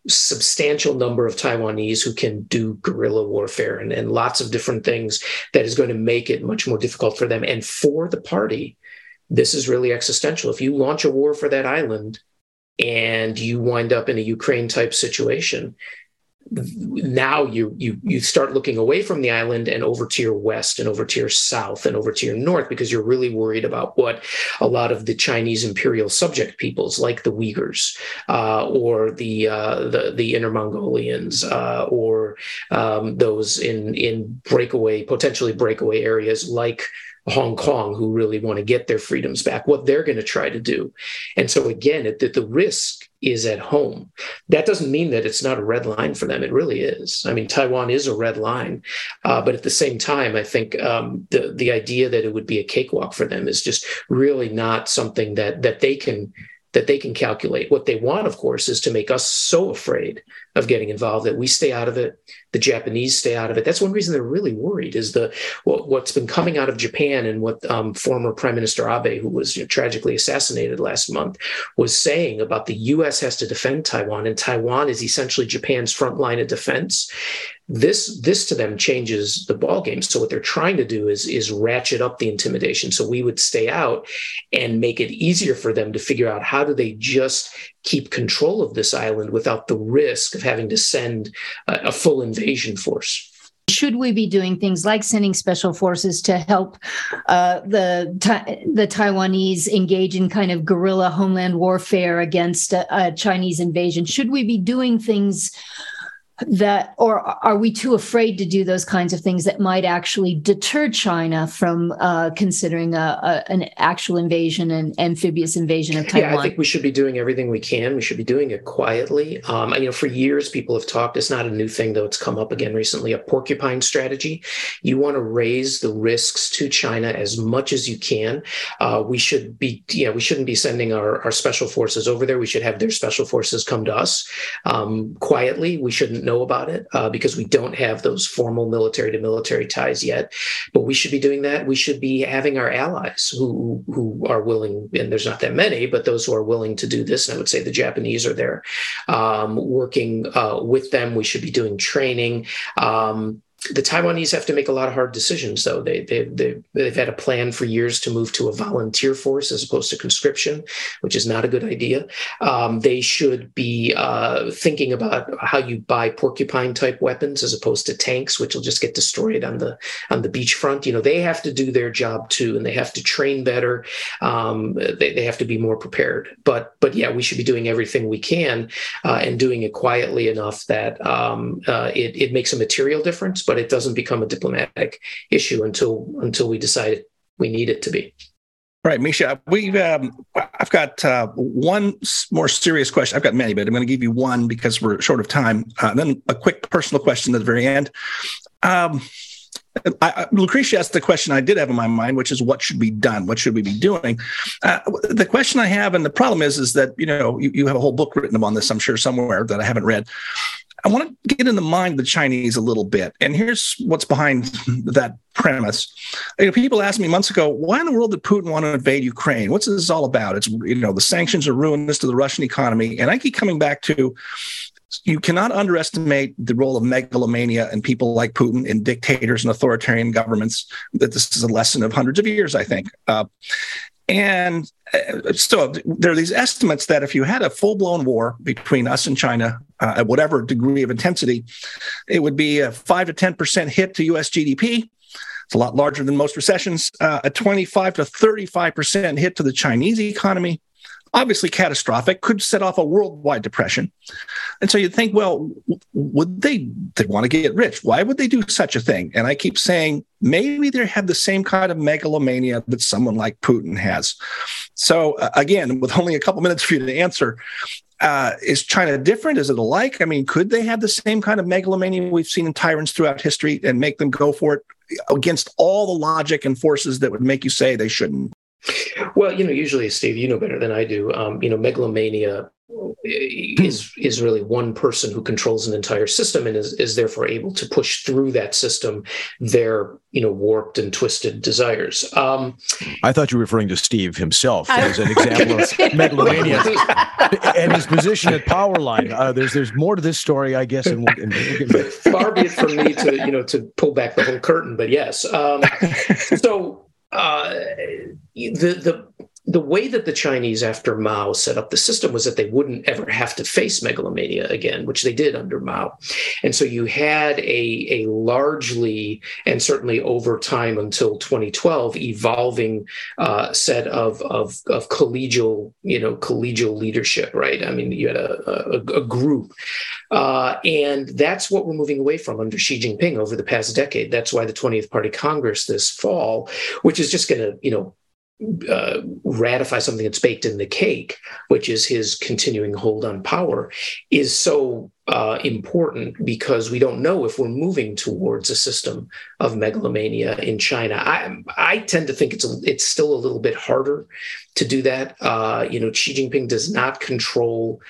substantial number of Taiwanese who can do guerrilla warfare and, and lots of different things that is going to make it much more difficult for them. And for the party, this is really existential. If you launch a war for that island and you wind up in a Ukraine type situation, now you you you start looking away from the island and over to your west and over to your south and over to your north because you're really worried about what a lot of the Chinese imperial subject peoples like the Uyghurs uh, or the, uh, the the Inner Mongolians uh, or um, those in in breakaway potentially breakaway areas like Hong Kong who really want to get their freedoms back, what they're going to try to do. And so, again, it, the, risk is at home. That doesn't mean that it's not a red line for them. It really is. I mean, Taiwan is a red line. Uh, but at the same time, I think um, the, the idea that it would be a cakewalk for them is just really not something that, that they can that they can calculate. What they want, of course, is to make us so afraid of getting involved that we stay out of it. The Japanese stay out of it. That's one reason they're really worried. Is the what, has been coming out of Japan and what um, former Prime Minister Abe, who was you know, tragically assassinated last month, was saying about the U.S. has to defend Taiwan, and Taiwan is essentially Japan's front line of defense this this to them changes the ball game so what they're trying to do is is ratchet up the intimidation so we would stay out and make it easier for them to figure out how do they just keep control of this island without the risk of having to send a, a full invasion force should we be doing things like sending special forces to help uh, the the Taiwanese engage in kind of guerrilla homeland warfare against a, a Chinese invasion? Should we be doing things that or are we too afraid to do those kinds of things that might actually deter china from uh, considering a, a, an actual invasion and amphibious invasion of taiwan yeah i think we should be doing everything we can. We should be doing it quietly. Um, you know for years people have talked it's not a new thing though. It's come up again recently a porcupine strategy. You want to raise the risks to china as much as you can. Uh, we should be yeah we shouldn't be sending our, our special forces over there. We should have their special forces come to us. Um, quietly we shouldn't know about it uh, because we don't have those formal military to military ties yet. But we should be doing that. We should be having our allies who who are willing, and there's not that many, but those who are willing to do this. And I would say the Japanese are there, um, working uh, with them. We should be doing training. Um, the Taiwanese have to make a lot of hard decisions, though. They, they, they, they've had a plan for years to move to a volunteer force as opposed to conscription, which is not a good idea. Um, they should be uh, thinking about how you buy porcupine type weapons as opposed to tanks, which will just get destroyed on the on the beachfront. You know, they have to do their job too, and they have to train better. Um, they, they have to be more prepared. But but yeah, we should be doing everything we can uh, and doing it quietly enough that um, uh, it, it makes a material difference. But but it doesn't become a diplomatic issue until until we decide we need it to be. Right, Misha. We um, I've got uh, one more serious question. I've got many, but I'm going to give you one because we're short of time. Uh, then a quick personal question at the very end. Um, I, Lucretia asked the question I did have in my mind, which is what should be done? What should we be doing? Uh, the question I have, and the problem is, is that you know you, you have a whole book written on this, I'm sure somewhere that I haven't read. I want to get in the mind of the Chinese a little bit. And here's what's behind that premise. You know, people asked me months ago, why in the world did Putin want to invade Ukraine? What's this all about? It's, you know, the sanctions are ruinous to the Russian economy. And I keep coming back to you cannot underestimate the role of megalomania and people like Putin in dictators and authoritarian governments. That this is a lesson of hundreds of years, I think. Uh, and uh, so there are these estimates that if you had a full blown war between us and China uh, at whatever degree of intensity, it would be a five to 10% hit to US GDP. It's a lot larger than most recessions, uh, a 25 to 35% hit to the Chinese economy, obviously catastrophic, could set off a worldwide depression. And so you'd think, well, would they they want to get rich? Why would they do such a thing? And I keep saying maybe they have the same kind of megalomania that someone like Putin has. So uh, again, with only a couple minutes for you to answer, uh, is China different? Is it alike? I mean, could they have the same kind of megalomania we've seen in tyrants throughout history and make them go for it against all the logic and forces that would make you say they shouldn't? Well, you know, usually, Steve, you know better than I do. Um, you know, megalomania is is really one person who controls an entire system and is, is therefore able to push through that system their you know warped and twisted desires. Um, I thought you were referring to Steve himself as an example of megalomania and his position at Powerline. Uh, there's there's more to this story, I guess. And, and, and far be it from me to you know to pull back the whole curtain, but yes. Um, so uh, the the the way that the Chinese after Mao set up the system was that they wouldn't ever have to face megalomania again, which they did under Mao. And so you had a, a largely, and certainly over time until 2012, evolving uh, set of, of, of collegial, you know, collegial leadership, right? I mean, you had a, a, a group. Uh, and that's what we're moving away from under Xi Jinping over the past decade. That's why the 20th Party Congress this fall, which is just going to, you know, uh, ratify something that's baked in the cake, which is his continuing hold on power, is so uh, important because we don't know if we're moving towards a system of megalomania in China. I, I tend to think it's a, it's still a little bit harder to do that. Uh, you know, Xi Jinping does not control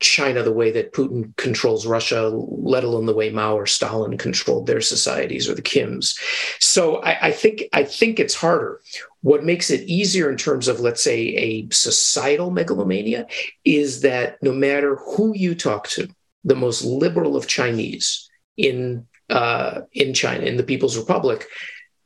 China the way that Putin controls Russia, let alone the way Mao or Stalin controlled their societies or the Kims. So I, I, think I think it's harder. What makes it easier in terms of, let's say, a societal megalomania is that no matter who you talk to, the most liberal of Chinese in uh, in China, in the People's Republic,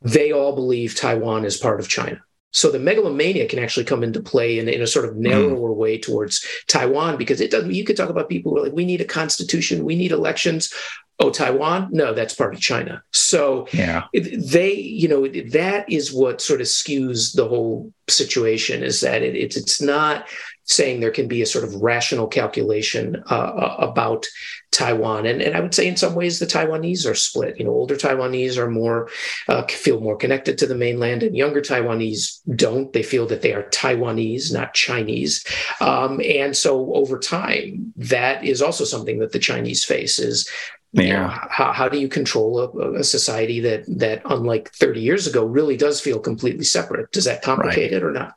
they all believe Taiwan is part of China. So the megalomania can actually come into play in, in a sort of hmm. narrower mm. way towards Taiwan because it doesn't. You could talk about people who are like, we need a constitution, we need elections. Oh, Taiwan? No, that's part of China. So yeah, they, you know, that is what sort of skews the whole situation. Is that it, it's it's not saying there can be a sort of rational calculation uh, uh, about Taiwan. And, and I would say in some ways the Taiwanese are split. You know, older Taiwanese are more, uh, feel more connected to the mainland and younger Taiwanese don't. They feel that they are Taiwanese, not Chinese. Um, and so over time, that is also something that the Chinese face is yeah. You know, how, how do you control a, a, society that that unlike 30 years ago really does feel completely separate does that complicate right. it or not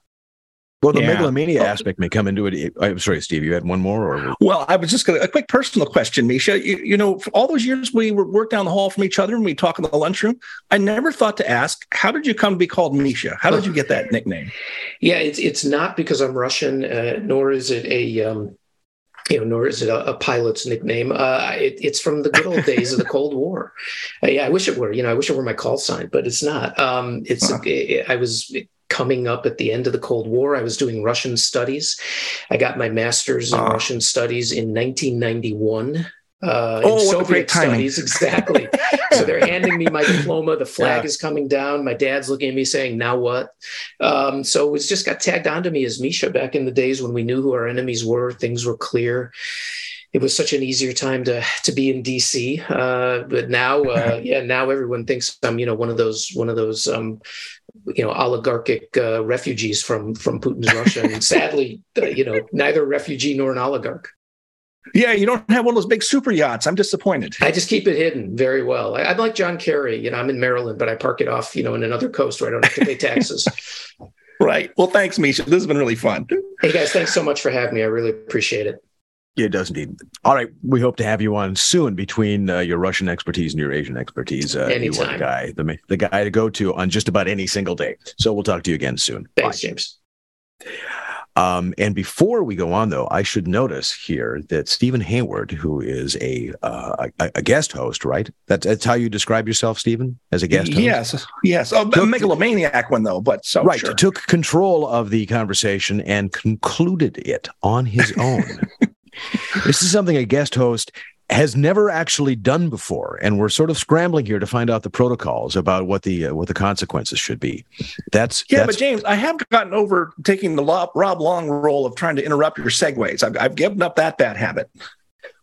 well, the yeah. megalomania well, aspect may come into it. I'm sorry, Steve. You had one more, or well, I was just going to a quick personal question, Misha. You, you know, all those years we were worked down the hall from each other and we talk in the lunchroom. I never thought to ask, how did you come to be called Misha? How did you get that nickname? Yeah, it's it's not because I'm Russian, uh, nor is it a um, you know, nor is it a, a pilot's nickname. Uh, it, it's from the good old days of the Cold War. Uh, yeah, I wish it were. You know, I wish it were my call sign, but it's not. Um, it's. Uh-huh. It, I was coming up at the end of the Cold War. I was doing Russian studies. I got my master's in uh. Russian studies in 1991. Uh, oh, in Soviet studies, exactly. so they're handing me my diploma. The flag yeah. is coming down. My dad's looking at me saying, "Now what?" Um, so it's just got tagged onto me as Misha back in the days when we knew who our enemies were. Things were clear it was such an easier time to to be in DC. Uh, but now, uh, yeah, now everyone thinks I'm, you know, one of those one of those, um, you know, oligarchic uh, refugees from from Putin's Russia. And sadly, uh, you know, neither a refugee nor an oligarch. Yeah, you don't have one of those big super yachts. I'm disappointed. I just keep it hidden very well. I, am like John Kerry. You know, I'm in Maryland, but I park it off, you know, in another coast where I don't have to pay taxes. right. Well, thanks, Misha. This has been really fun. Hey guys, thanks so much for having me. I really appreciate it. Yeah, it does indeed. All right, we hope to have you on soon. Between uh, your Russian expertise and your Asian expertise, uh, Anytime. you are the guy, the, the guy to go to on just about any single day. So we'll talk to you again soon. Thanks, Bye. James. Um, and before we go on, though, I should notice here that Steven Hayward, who is a, uh, a, a guest host, right? That's, that's how you describe yourself, Steven, as a guest host. Yes, yes. Oh, took, megalomaniac one though, but so right sure. took control of the conversation and concluded it on his own. this is something a guest host has never actually done before and we're sort of scrambling here to find out the protocols about what the uh, what the consequences should be. That's yeah that's, but james i have gotten over taking the rob long role of trying to interrupt your segues. I've, I've given up that bad habit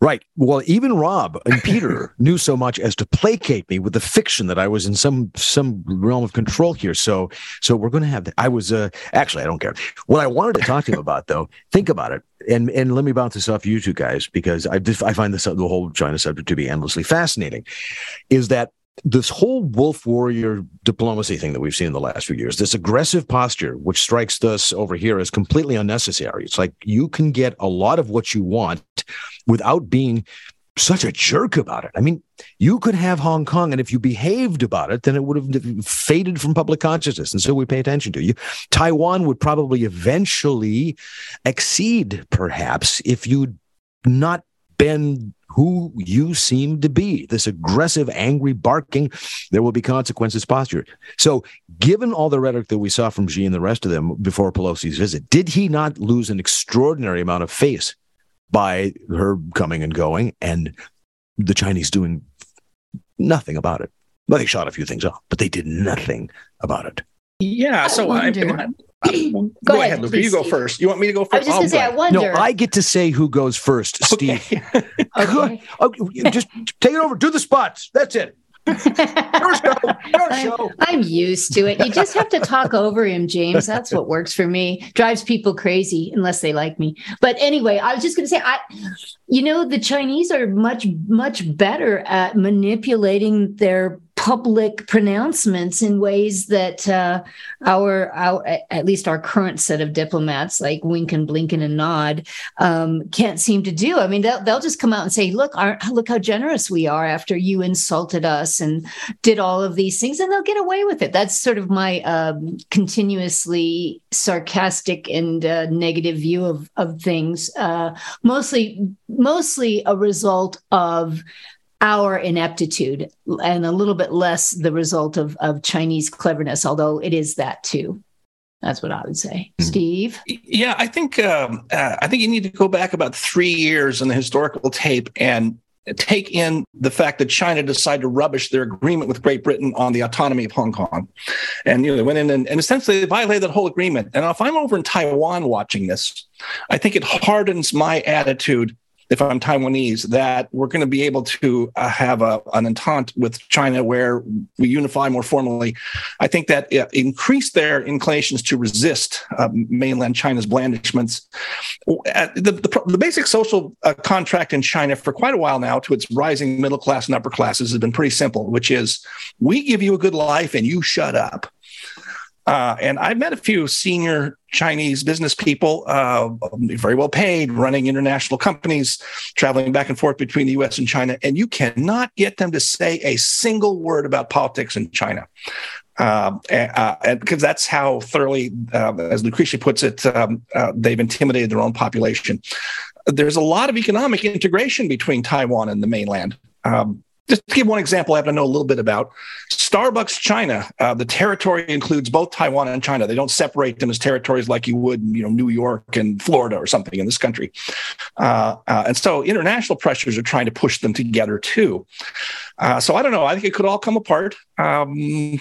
Right. Well, even Rob and Peter knew so much as to placate me with the fiction that I was in some some realm of control here. So so we're going to have. I was uh, actually I don't care. What I wanted to talk to him about though, think about it, and and let me bounce this off you two guys because I I find this the whole China subject to be endlessly fascinating. Is that this whole wolf warrior diplomacy thing that we've seen in the last few years, this aggressive posture, which strikes us over here as completely unnecessary. It's like you can get a lot of what you want without being such a jerk about it. I mean, you could have Hong Kong, and if you behaved about it, then it would have faded from public consciousness. And so we pay attention to you. Taiwan would probably eventually exceed, perhaps, if you'd not been who you seem to be this aggressive, angry, barking. There will be consequences posture. So, given all the rhetoric that we saw from Xi and the rest of them before Pelosi's visit, did he not lose an extraordinary amount of face by her coming and going and the Chinese doing nothing about it? Well, they shot a few things off, but they did nothing about it. Yeah. So I, I, go, go ahead, Luca. You go first. You want me to go first? I was just going to say, I wonder. No, I get to say who goes first, Steve. Okay. okay. Oh, just take it over. Do the spots. That's it. Your show. Your show. I'm, I'm used to it. You just have to talk over him, James. That's what works for me. Drives people crazy unless they like me. But anyway, I was just going to say, I, you know, the Chinese are much, much better at manipulating their public pronouncements in ways that uh, our, our, at least our current set of diplomats, like wink and blink and nod, um, can't seem to do. I mean, they'll, they'll just come out and say, "Look, our, look how generous we are after you insulted us and did all of these things," and they'll get away with it. That's sort of my um, continuously sarcastic and uh, negative view of of things. Uh, mostly, mostly a result of our ineptitude and a little bit less the result of, of Chinese cleverness, although it is that too. That's what I would say, mm-hmm. Steve. Yeah, I think um, uh, I think you need to go back about three years in the historical tape and take in the fact that China decided to rubbish their agreement with Great Britain on the autonomy of Hong Kong, and you know they went in and, and essentially they violated that whole agreement. And if I'm over in Taiwan watching this, I think it hardens my attitude if I'm Taiwanese, that we're going to be able to uh, have a, an entente with China where we unify more formally. I think that uh, increased their inclinations to resist uh, mainland China's blandishments. The, the, the, basic social uh, contract in China for quite a while now to its rising middle class and upper classes has been pretty simple, which is we give you a good life and you shut up. Uh, and I've met a few senior Chinese business people, uh, very well paid, running international companies, traveling back and forth between the US and China. And you cannot get them to say a single word about politics in China. Uh, uh, and because that's how thoroughly, uh, as Lucretia puts it, um, uh, they've intimidated their own population. There's a lot of economic integration between Taiwan and the mainland. Um, just to give one example, I happen to know a little bit about Starbucks China. Uh, the territory includes both Taiwan and China. They don't separate them as territories like you would, you know, New York and Florida or something in this country. Uh, uh, and so international pressures are trying to push them together too. Uh, so I don't know. I think it could all come apart. Um,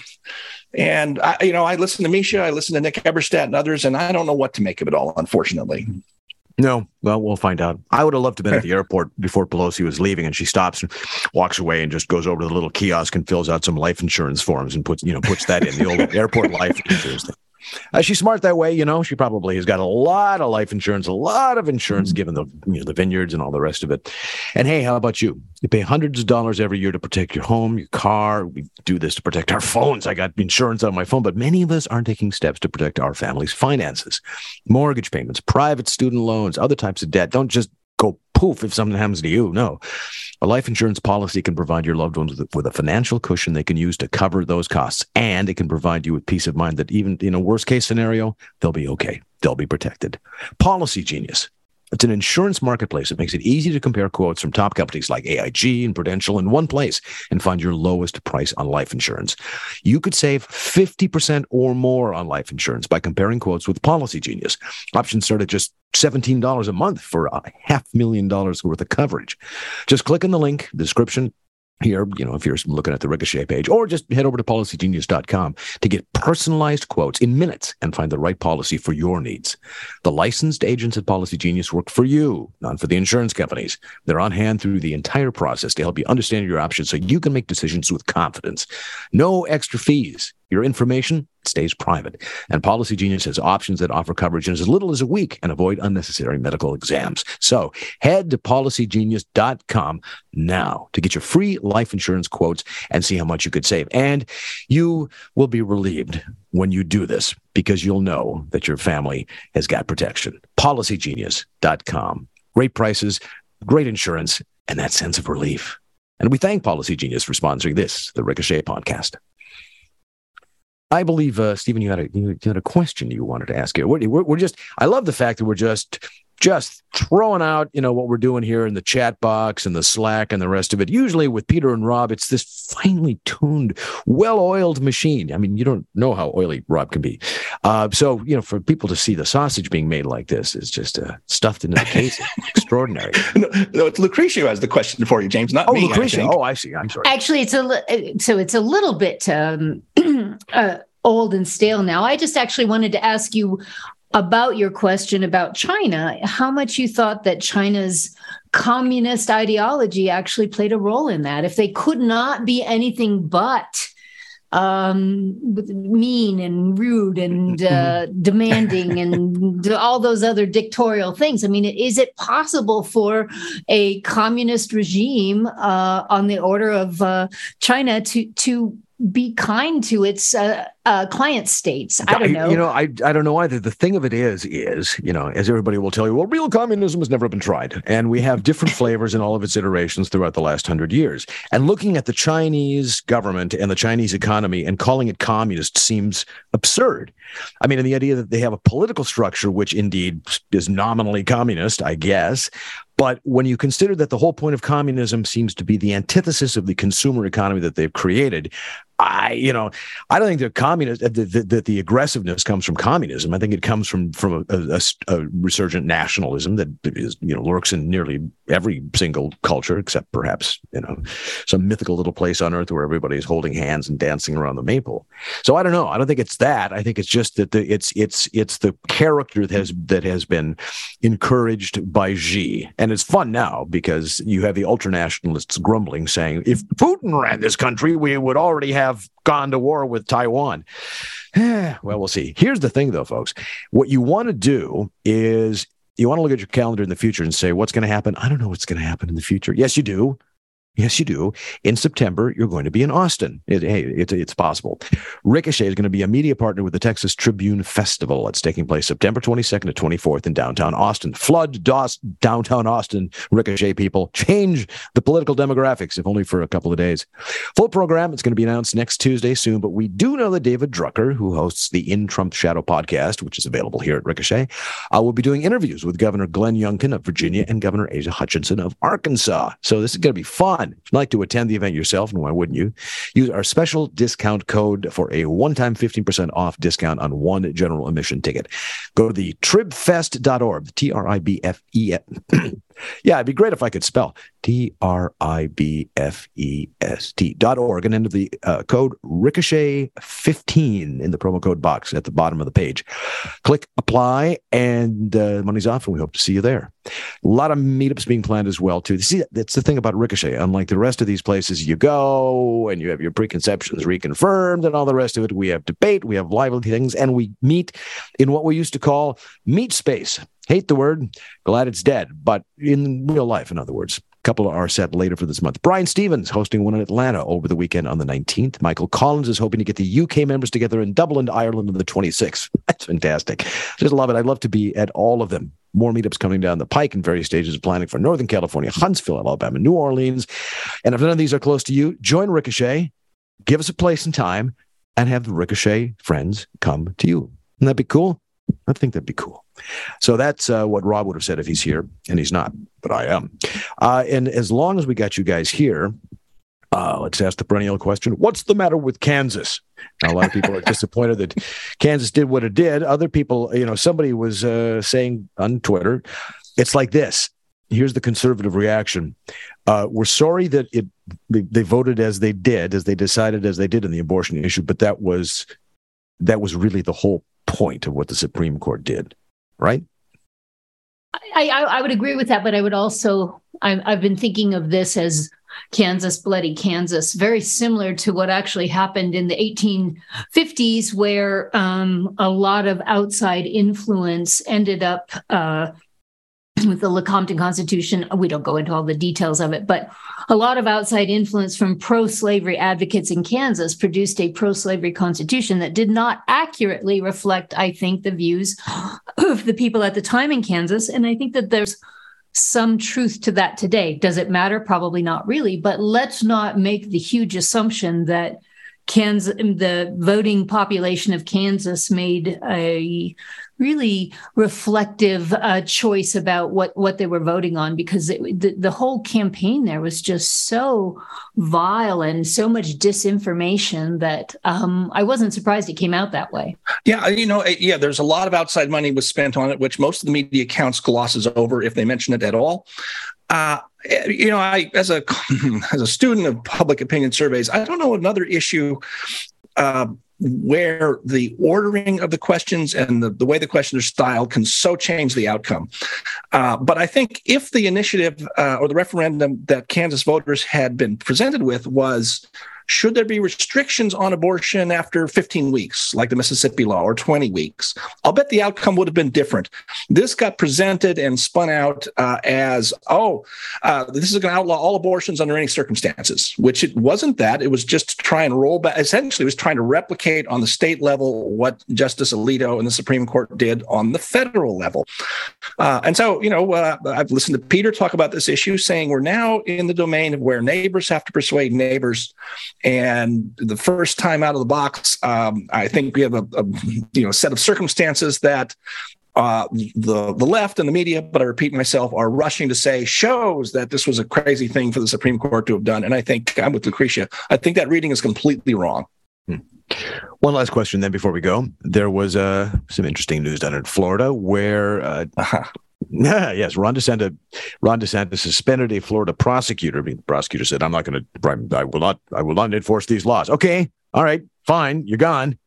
and I, you know, I listen to Misha, I listen to Nick Eberstadt and others, and I don't know what to make of it all, unfortunately. No, well, we'll find out. I would have loved to have been at the airport before Pelosi was leaving, and she stops and walks away and just goes over to the little kiosk and fills out some life insurance forms and puts, you know, puts that in the old airport life insurance thing. Uh, she's smart that way, you know. She probably has got a lot of life insurance, a lot of insurance, mm-hmm. given the you know the vineyards and all the rest of it. And hey, how about you? You pay hundreds of dollars every year to protect your home, your car. We do this to protect our phones. I got insurance on my phone, but many of us aren't taking steps to protect our family's finances, mortgage payments, private student loans, other types of debt. Don't just go poof if something happens to you. No. A life insurance policy can provide your loved ones with, a financial cushion they can use to cover those costs. And it can provide you with peace of mind that even in a worst case scenario, they'll be okay. They'll be protected. Policy Genius it's an insurance marketplace that makes it easy to compare quotes from top companies like AIG and Prudential in one place and find your lowest price on life insurance. You could save 50% or more on life insurance by comparing quotes with Policy Genius. Options start at just $17 a month for a half million dollars worth of coverage. Just click on the link, description, here, you know, if you're looking at the Ricochet page, or just head over to policygenius.com to get personalized quotes in minutes and find the right policy for your needs. The licensed agents at Policy Genius work for you, not for the insurance companies. They're on hand through the entire process to help you understand your options so you can make decisions with confidence. No extra fees. Your information, stays private. And Policy Genius has options that offer coverage in as little as a week and avoid unnecessary medical exams. So head to policygenius.com now to get your free life insurance quotes and see how much you could save. And you will be relieved when you do this because you'll know that your family has got protection. Policygenius.com. Great prices, great insurance, and that sense of relief. And we thank Policy Genius for sponsoring this, the Ricochet podcast. I believe, uh, Steven, you had a you had a question you wanted to ask. We're, we're, we're just. I love the fact that we're just just throwing out, you know, what we're doing here in the chat box and the Slack and the rest of it. Usually with Peter and Rob, it's this finely tuned, well-oiled machine. I mean, you don't know how oily Rob can be. Uh, so, you know, for people to see the sausage being made like this is just uh, stuffed into the case. extraordinary. No, no, it's Lucretia who has the question for you, James, not oh, me. Lucretia. Oh, I see. I'm sorry. Actually, it's a so it's a little bit um, uh, old and stale now. I just actually wanted to ask you about your question about China, how much you thought that China's communist ideology actually played a role in that. If they could not be anything but um, mean and rude and uh, demanding and all those other dictatorial things. I mean, is it possible for a communist regime uh, on the order of uh, China to to be kind to its uh, uh, client states. I don't know. You know, I, I don't know either. The thing of it is, is, you know, as everybody will tell you, well, real communism has never been tried. And we have different flavors in all of its iterations throughout the last hundred years. And looking at the Chinese government and the Chinese economy and calling it communist seems absurd. I mean, and the idea that they have a political structure, which indeed is nominally communist, I guess, but when you consider that the whole point of communism seems to be the antithesis of the consumer economy that they've created, I, you know, I don't think the communist uh, that the, the, the, aggressiveness comes from communism. I think it comes from from a, a, a, resurgent nationalism that is, you know, lurks in nearly every single culture, except perhaps you know some mythical little place on earth where everybody's holding hands and dancing around the maple. So I don't know. I don't think it's that. I think it's just that the it's it's it's the character that has that has been encouraged by Xi, and it's fun now because you have the ultranationalists grumbling, saying if Putin ran this country, we would already have have gone to war with Taiwan. well, we'll see. Here's the thing, though, folks. What you want to do is you want to look at your calendar in the future and say, what's going to happen? I don't know what's going to happen in the future. Yes, you do. Yes, you do. In September, you're going to be in Austin. It, hey, it, it's possible. Ricochet is going to be a media partner with the Texas Tribune Festival. It's taking place September 22nd to 24th in downtown Austin. Flood DOS, downtown Austin, Ricochet people. Change the political demographics, if only for a couple of days. Full program, it's going to be announced next Tuesday soon, but we do know that David Drucker, who hosts the In Trump Shadow podcast, which is available here at Ricochet, uh, will be doing interviews with Governor Glenn Youngkin of Virginia and Governor Asa Hutchinson of Arkansas. So this is going to be fun fun. If you'd like to attend the event yourself, and why wouldn't you? Use our special discount code for a one-time 15% off discount on one general admission ticket. Go to the tribfest.org, T-R-I-B-F-E. Yeah, it'd be great if I could spell T R I B F E S T dot org and enter the uh, code Ricochet 15 in the promo code box at the bottom of the page. Click apply and uh, money's off, and we hope to see you there. A lot of meetups being planned as well, too. See, that's the thing about Ricochet. Unlike the rest of these places, you go and you have your preconceptions reconfirmed and all the rest of it. We have debate, we have lively things, and we meet in what we used to call meet space. Hate the word, glad it's dead, but in real life, in other words a couple are set later for this month. Brian Stevens hosting one in Atlanta over the weekend on the 19th. Michael Collins is hoping to get the UK members together in Dublin, Ireland on the 26th. That's fantastic. Just love it. I'd love to be at all of them. More meetups coming down the pike in various stages of planning for Northern California, Huntsville, Alabama, New Orleans. And if none of these are close to you, join Ricochet, give us a place and time, and have the Ricochet friends come to you. Wouldn't that be cool? I think that'd be cool. So that's uh, what Rob would have said if he's here, and he's not, but I am. Uh, and as long as we got you guys here, uh, let's ask the perennial question What's the matter with Kansas? Now, a lot of people are disappointed that Kansas did what it did. Other people, you know, somebody was uh, saying on Twitter, it's like this. Here's the conservative reaction. Uh, we're sorry that it they, they voted as they did, as they decided as they did in the abortion issue, but that was that was really the whole point of what the Supreme Court did, right? I, I, I would agree with that, but I would also I, I've been thinking of this as Kansas, bloody Kansas, very similar to what actually happened in the 1850s, where um, a lot of outside influence ended up uh, with the Lecompton Constitution. We don't go into all the details of it, but a lot of outside influence from pro slavery advocates in Kansas produced a pro slavery constitution that did not accurately reflect, I think, the views of the people at the time in Kansas. And I think that there's some truth to that today. Does it matter? Probably not really, but let's not make the huge assumption that Kansas, the voting population of Kansas made a really reflective uh, choice about what what they were voting on because it, the the whole campaign there was just so vile and so much disinformation that um, I wasn't surprised it came out that way. Yeah, you know, eh, yeah, there's a lot of outside money was spent on it, which most of the media accounts glosses over if they mention it at all. Uh, you know, I as a as a student of public opinion surveys, I don't know another issue uh, where the ordering of the questions and the, the way the questions are styled can so change the outcome. Uh, but I think if the initiative uh, or the referendum that Kansas voters had been presented with was should there be restrictions on abortion after 15 weeks, like the Mississippi law, or 20 weeks? I'll bet the outcome would have been different. This got presented and spun out uh, as, oh, uh, this is going to outlaw all abortions under any circumstances, which it wasn't that. It was just to try and roll back. Essentially, it was trying to replicate on the state level what Justice Alito and the Supreme Court did on the federal level. Uh, and so, you know, uh, I've listened to Peter talk about this issue, saying we're now in the domain of where neighbors have to persuade neighbors and the first time out of the box, um, I think we have a, a, you know set of circumstances that uh, the the left and the media, but I repeat myself, are rushing to say shows that this was a crazy thing for the Supreme Court to have done. And I think I'm with Lucretia. I think that reading is completely wrong. Hmm. One last question, then, before we go. There was uh, some interesting news down in Florida where uh, uh-huh. Yes. Ron DeSantis, Ron DeSantis suspended a Florida prosecutor. I mean, the prosecutor said, "I'm not going to. I will not. I will not enforce these laws." Okay, all right, fine. You're gone.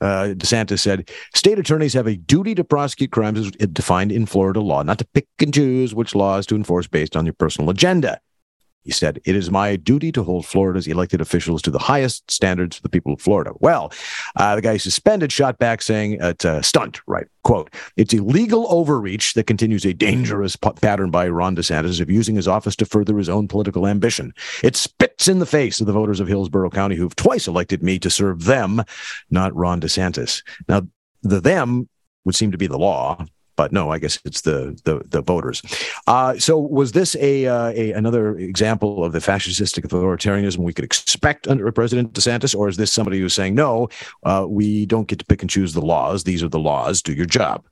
Uh, DeSantis said, "State attorneys have a duty to prosecute crimes as defined in Florida law, not to pick and choose which laws to enforce based on your personal agenda." He said, It is my duty to hold Florida's elected officials to the highest standards for the people of Florida. Well, uh, the guy suspended shot back saying it's a stunt, right? Quote, it's illegal overreach that continues a dangerous p- pattern by Ron DeSantis of using his office to further his own political ambition. It spits in the face of the voters of Hillsborough County who've twice elected me to serve them, not Ron DeSantis. Now, the them would seem to be the law but no, I guess it's the the, the voters. Uh, so was this a, uh, a another example of the fascistic authoritarianism we could expect under President DeSantis, or is this somebody who's saying no, uh, we don't get to pick and choose the laws; these are the laws. Do your job,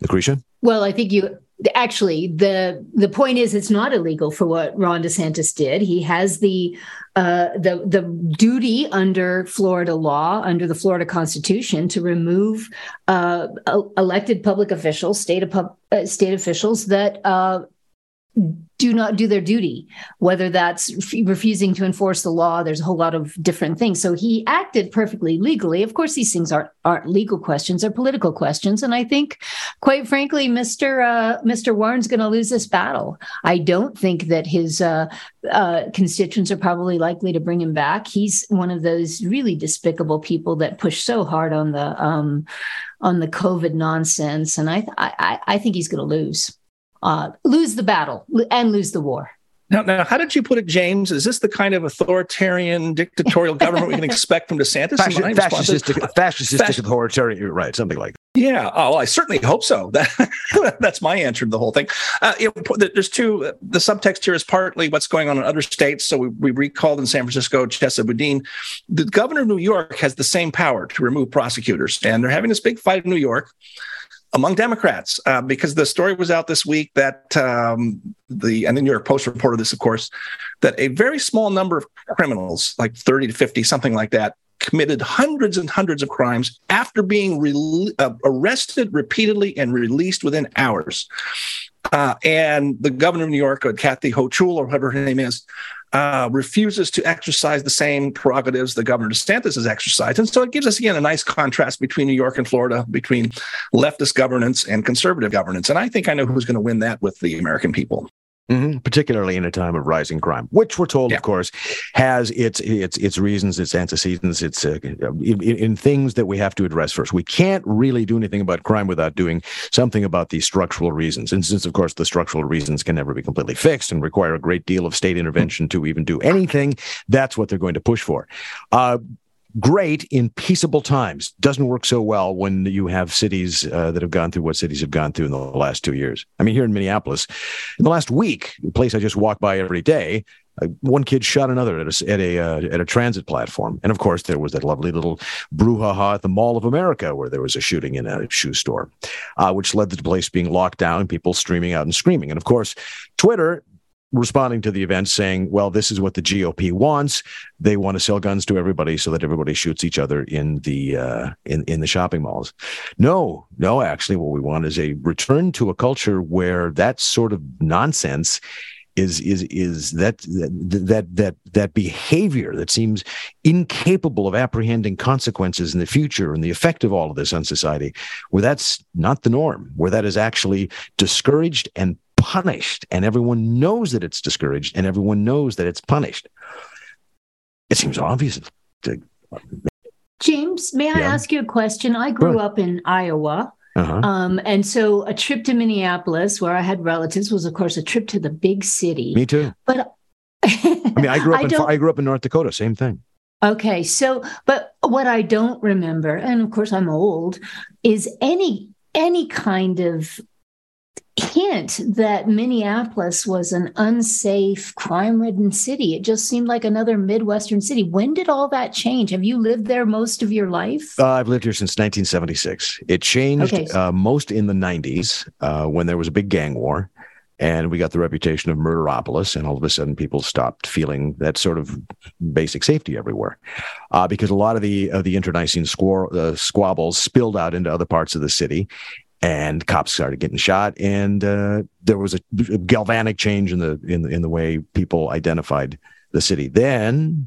Lucretia. Well, I think you actually the the point is it's not illegal for what Ron DeSantis did. He has the uh, the the duty under Florida law, under the Florida Constitution, to remove uh, elected public officials, state of, uh, state officials that uh, do not do their duty, whether that's refusing to enforce the law. There's a whole lot of different things. So he acted perfectly legally. Of course, these things aren't aren't legal questions; they're political questions. And I think, quite frankly, Mister uh, Mister Warren's going to lose this battle. I don't think that his uh, uh, constituents are probably likely to bring him back. He's one of those really despicable people that push so hard on the um, on the COVID nonsense, and I I, I think he's going to lose uh, lose the battle and lose the war. Now, now, how did you put it, James? Is this the kind of authoritarian, dictatorial government we can expect from DeSantis? Fascistic, fascistic, fascistic authoritarian, right? Something like that. Yeah. Oh, well, I certainly hope so. That, that's my answer to the whole thing. Uh, you know, there's two. The subtext here is partly what's going on in other states. So we, we recalled in San Francisco, Chesa Boudin. The governor of New York has the same power to remove prosecutors, and they're having this big fight in New York among Democrats, uh, because the story was out this week that um, the and the New York Post reported this, of course, that a very small number of criminals, like 30 to 50, something like that, committed hundreds and hundreds of crimes after being re- uh, arrested repeatedly and released within hours. Uh, and the governor of New York, uh, Kathy Hochul, or whatever her name is, uh, refuses to exercise the same prerogatives the governor DeSantis has exercised. And so it gives us, again, a nice contrast between New York and Florida, between leftist governance and conservative governance. And I think I know who's going to win that with the American people. Mm-hmm. Particularly in a time of rising crime, which we're told, Yeah. of course, has its its its reasons, its antecedents, its uh, in, in things that we have to address first. We can't really do anything about crime without doing something about the structural reasons. And since, of course, the structural reasons can never be completely fixed and require a great deal of state intervention to even do anything, that's what they're going to push for. Uh, great in peaceable times. Doesn't work so well when you have cities uh, that have gone through what cities have gone through in the last two years. I mean here in minneapolis in the last week a place i just walk by every day uh, one kid shot another at a at a uh, at a transit platform, and of course there was that lovely little brouhaha at the Mall of America where there was a shooting in a shoe store, uh, which led to the place being locked down, people streaming out and screaming, and of course, Twitter responding to the event saying, well, this is what the GOP wants. They want to sell guns to everybody so that everybody shoots each other in the uh, in in the shopping malls. No, no, actually, what we want is a return to a culture where that sort of nonsense is is is that that that that behavior that seems incapable of apprehending consequences in the future and the effect of all of this on society where that's not the norm where that is actually discouraged and punished and everyone knows that it's discouraged and everyone knows that it's punished it seems obvious to, James, may I ask you a question? I grew up in Iowa. uh-huh. Um, and so a trip to Minneapolis, where I had relatives, was of course a trip to the big city. me too But i mean i grew up in i grew up in north dakota same thing Okay, so but what I don't remember, and of course I'm old, is any any kind of hint that Minneapolis was an unsafe, crime-ridden city. It just seemed like another Midwestern city. When did all that change? Have you lived there most of your life? Uh, I've lived here since 1976. It changed Okay. uh, most in the 90s uh, when there was a big gang war, and we got the reputation of Murderopolis, and all of a sudden people stopped feeling that sort of basic safety everywhere, uh, because a lot of the of the internecine squar- uh, squabbles spilled out into other parts of the city. And cops started getting shot, and uh, there was a galvanic change in the in the, in the way people identified the city. Then,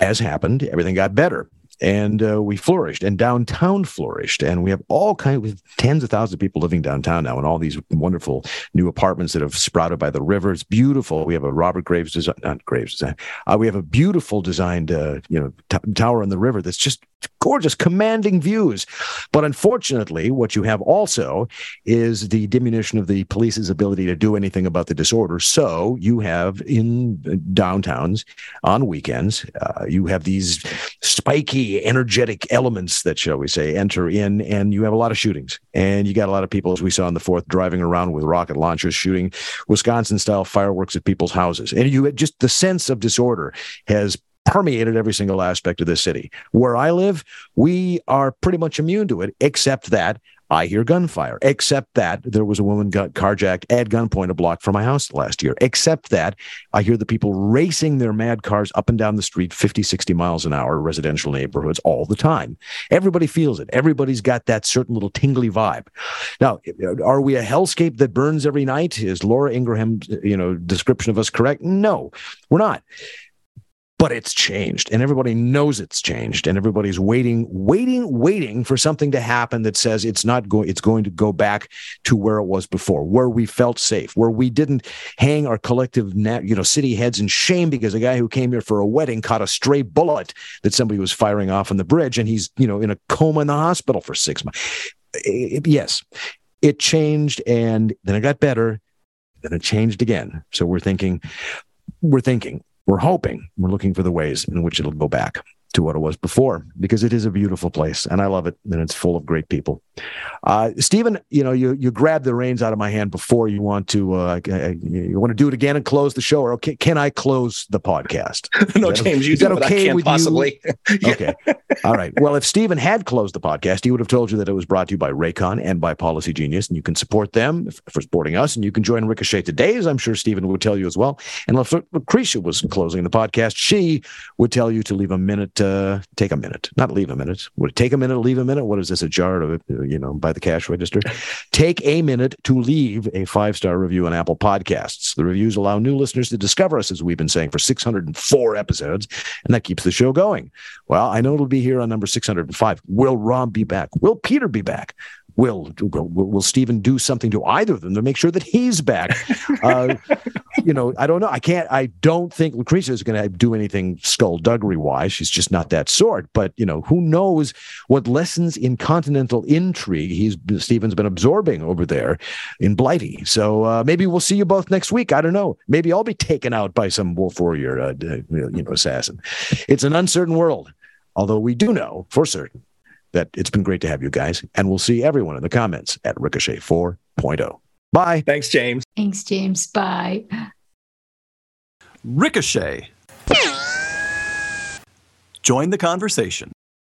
as happened, everything got better and uh, we flourished and downtown flourished and we have all kinds with tens of thousands of people living downtown now and all these wonderful new apartments that have sprouted by the river. It's beautiful. We have a robert graves design not graves design uh, we have a beautiful designed uh, you know t- tower on the river that's just gorgeous commanding views. But unfortunately what you have also is the diminution of the police's ability to do anything about the disorder. So you have in uh, downtowns on weekends uh, you have these spiky energetic elements that shall we say enter in and you have a lot of shootings. And you got a lot of people as we saw in the fourth driving around with rocket launchers shooting wisconsin style fireworks at people's houses. And you had just the sense of disorder has permeated every single aspect of this city. Where i live we are pretty much immune to it except that I hear gunfire, except that there was a woman got carjacked at gunpoint a block from my house last year. Except that I hear the people racing their mad cars up and down the street 50, 60 miles an hour, residential neighborhoods all the time. Everybody feels it. Everybody's got that certain little tingly vibe. Now, are we a hellscape that burns every night? Is Laura Ingraham's you know description of us correct? No, we're not but it's changed and everybody knows it's changed and everybody's waiting waiting waiting for something to happen that says it's not going it's going to go back to where it was before where we felt safe where we didn't hang our collective you know city heads in shame because a guy who came here for a wedding caught a stray bullet that somebody was firing off on the bridge and he's you know in a coma in the hospital for 6 months. It- yes it changed and then it got better then it changed again. So we're thinking we're thinking we're hoping we're looking for the ways in which it'll go back to what it was before because it is a beautiful place and I love it and it's full of great people. Uh, Steven, you know, you you grabbed the reins out of my hand before you want to uh, you want to do it again and close the show or okay, can I close the podcast? no, Is that- James, you is that do, I okay with you? possibly. Yeah. Okay. All right. Well, if Steven had closed the podcast, he would have told you that it was brought to you by Raycon and by Policygenius, and you can support them for supporting us, and you can join Ricochet today, as I'm sure Steven would tell you as well. And if Lucretia was closing the podcast, she would tell you to leave a minute, uh, take a minute, not leave a minute. Would it take a minute, leave a minute? What is this, a jar of, uh, you know, by the cash register? take a minute to leave a five star review on Apple Podcasts. The reviews allow new listeners to discover us, as we've been saying for 604 episodes, and that keeps the show going. Well, I know it'll be here on number 605. Will Rob be back? Will Peter be back? Will will, will Steven do something to either of them to make sure that he's back? Uh, you know, I don't know. I can't. I don't think Lucretia is going to do anything skullduggery wise. She's just not that sort. But you know, who knows what lessons in continental intrigue he's Steven's been absorbing over there in Blighty. So uh, maybe we'll see you both next week. I don't know. Maybe I'll be taken out by some wolf warrior, uh, you know, assassin. It's an uncertain world. Although we do know for certain that it's been great to have you guys, and we'll see everyone in the comments at Ricochet 4.0. Bye. Thanks, James. Thanks, James. Bye. Ricochet. Join the conversation.